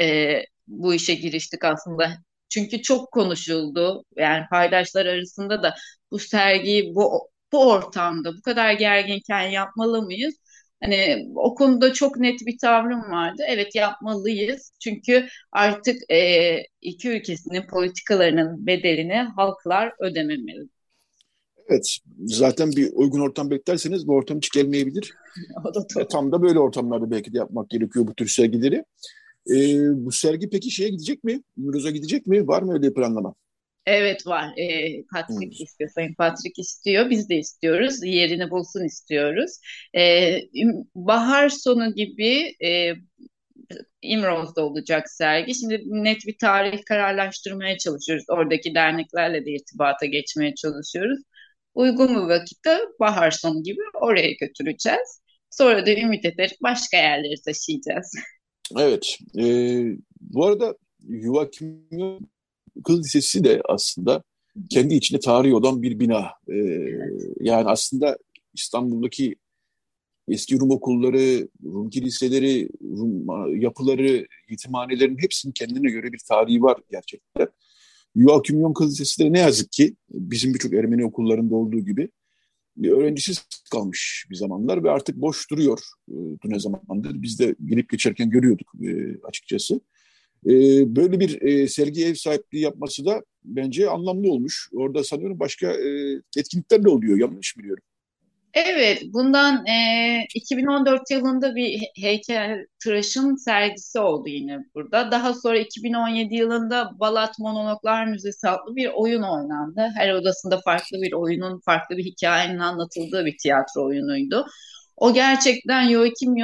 e, bu işe giriştik aslında. Çünkü çok konuşuldu. Yani paydaşlar arasında da bu sergiyi bu bu ortamda bu kadar gerginken yapmalı mıyız? Hani o konuda çok net bir tavrım vardı. Evet yapmalıyız. Çünkü artık e, iki ülkesinin politikalarının bedelini halklar ödememeli. Evet, zaten bir uygun ortam beklerseniz bu ortam hiç gelmeyebilir. [laughs] o da doğru. Tam da böyle ortamlarda belki de yapmak gerekiyor bu tür sergileri. Ee, bu sergi peki şeye gidecek mi? Müroz'a gidecek mi? Var mı öyle bir planlama? Evet var. E, Patrick hmm. istiyor. Sayın Patrick istiyor. Biz de istiyoruz. Yerini bulsun istiyoruz. E, bahar sonu gibi e, İmroz'da olacak sergi. Şimdi net bir tarih kararlaştırmaya çalışıyoruz. Oradaki derneklerle de irtibata geçmeye çalışıyoruz. Uygun bir vakitte bahar sonu gibi oraya götüreceğiz. Sonra da ümit ederek başka yerleri taşıyacağız. [laughs] Evet. E, bu arada Joachim Kız Lisesi de aslında kendi içinde tarihi olan bir bina. E, yani aslında İstanbul'daki eski Rum okulları, Rum kiliseleri, Rum yapıları, yetimhanelerin hepsinin kendine göre bir tarihi var gerçekten. Yon Kız Lisesi de ne yazık ki bizim birçok Ermeni okullarında olduğu gibi bir öğrencisiz kalmış bir zamanlar ve artık boş duruyor e, ne zamandır. Biz de gelip geçerken görüyorduk e, açıkçası. E, böyle bir e, sergi ev sahipliği yapması da bence anlamlı olmuş. Orada sanıyorum başka e, etkinlikler de oluyor. Yanlış biliyorum? Evet, bundan e, 2014 yılında bir heykel tıraşın sergisi oldu yine burada. Daha sonra 2017 yılında Balat Monologlar Müzesi adlı bir oyun oynandı. Her odasında farklı bir oyunun, farklı bir hikayenin anlatıldığı bir tiyatro oyunuydu. O gerçekten Joachim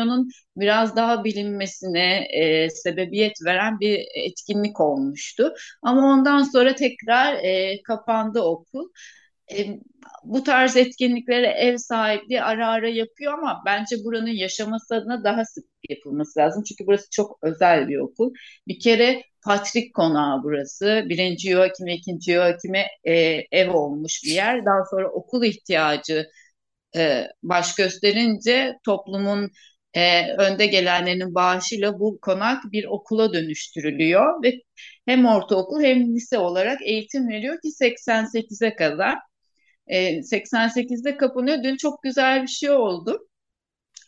biraz daha bilinmesine e, sebebiyet veren bir etkinlik olmuştu. Ama ondan sonra tekrar e, kapandı okul. E, bu tarz etkinliklere ev sahipliği ara ara yapıyor ama bence buranın yaşaması adına daha sık yapılması lazım. Çünkü burası çok özel bir okul. Bir kere Patrik Konağı burası. Birinci Joachim ve ikinci Joachim'e e, ev olmuş bir yer. Daha sonra okul ihtiyacı e, baş gösterince toplumun e, önde gelenlerinin bağışıyla bu konak bir okula dönüştürülüyor ve hem ortaokul hem lise olarak eğitim veriyor ki 88'e kadar. E, 88'de kapanıyor. Dün çok güzel bir şey oldu.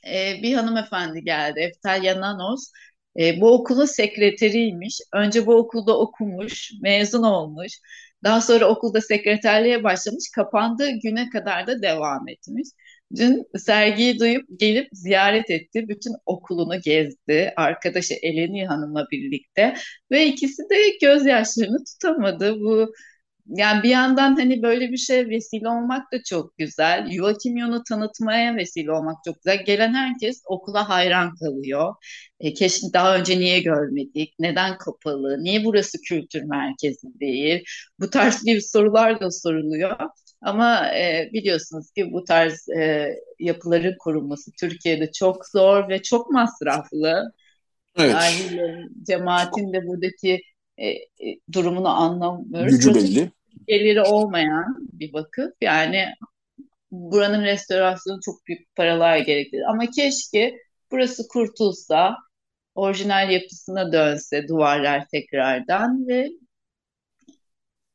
E, bir hanımefendi geldi, Eftalya Nanos. E, bu okulun sekreteriymiş. Önce bu okulda okumuş, mezun olmuş. Daha sonra okulda sekreterliğe başlamış, kapandığı güne kadar da devam etmiş. Dün sergiyi duyup gelip ziyaret etti. Bütün okulunu gezdi. Arkadaşı Eleni Hanım'la birlikte. Ve ikisi de gözyaşlarını tutamadı. Bu yani bir yandan hani böyle bir şey vesile olmak da çok güzel. Yuva Kimyon'u tanıtmaya vesile olmak çok güzel. Gelen herkes okula hayran kalıyor. E, keşke daha önce niye görmedik? Neden kapalı? Niye burası kültür merkezi değil? Bu tarz gibi sorular da soruluyor. Ama e, biliyorsunuz ki bu tarz e, yapıların korunması Türkiye'de çok zor ve çok masraflı. Evet. Ailenin, cemaatin de buradaki e, e, durumunu anlamıyoruz. Gücü belli. Geliri olmayan bir vakıf. Yani buranın restorasyonu çok büyük paralar gerektirir. Ama keşke burası kurtulsa, orijinal yapısına dönse duvarlar tekrardan ve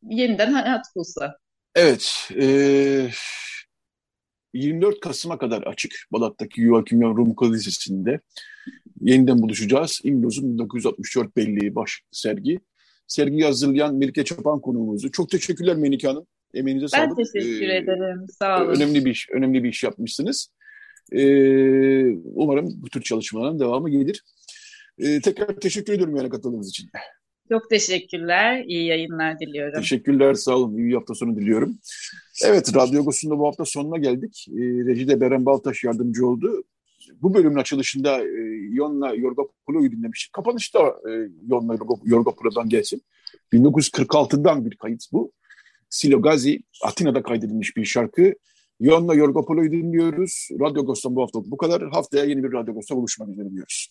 yeniden hayat bulsa. Evet. E, 24 Kasım'a kadar açık Balat'taki Yuva Kimya Rum Lisesi'nde. Yeniden buluşacağız. İmroz'un 1964 belleği başlıklı sergi. Sergiyi hazırlayan Melike Çapan konuğumuzu. Çok teşekkürler Melike Hanım. Emeğinize Ben sağlık. teşekkür Ee, ederim. Sağ olun. Önemli bir iş, önemli bir iş yapmışsınız. Ee, umarım bu tür çalışmaların devamı gelir. Ee, tekrar teşekkür ediyorum yani katıldığınız için. Çok teşekkürler. İyi yayınlar diliyorum. Teşekkürler, sağ olun. İyi hafta sonu diliyorum. Evet, Radyo Agos'un bu hafta sonuna geldik. Ee, Rejide Beren Baltaş yardımcı oldu. Bu bölümün açılışında e, Yonna Yorgopoulo'yu dinlemiştik. Kapanışta e, Yorgo- Yorgopoulo'dan gelsin. 1946'dan bir kayıt bu. Silogazi, Atina'da kaydedilmiş bir şarkı. Yonna Yorgopoulo'yu dinliyoruz. Radyo Agos'tan bu hafta bu kadar. Haftaya yeni bir Radyo Agos'ta buluşmak üzere diyoruz.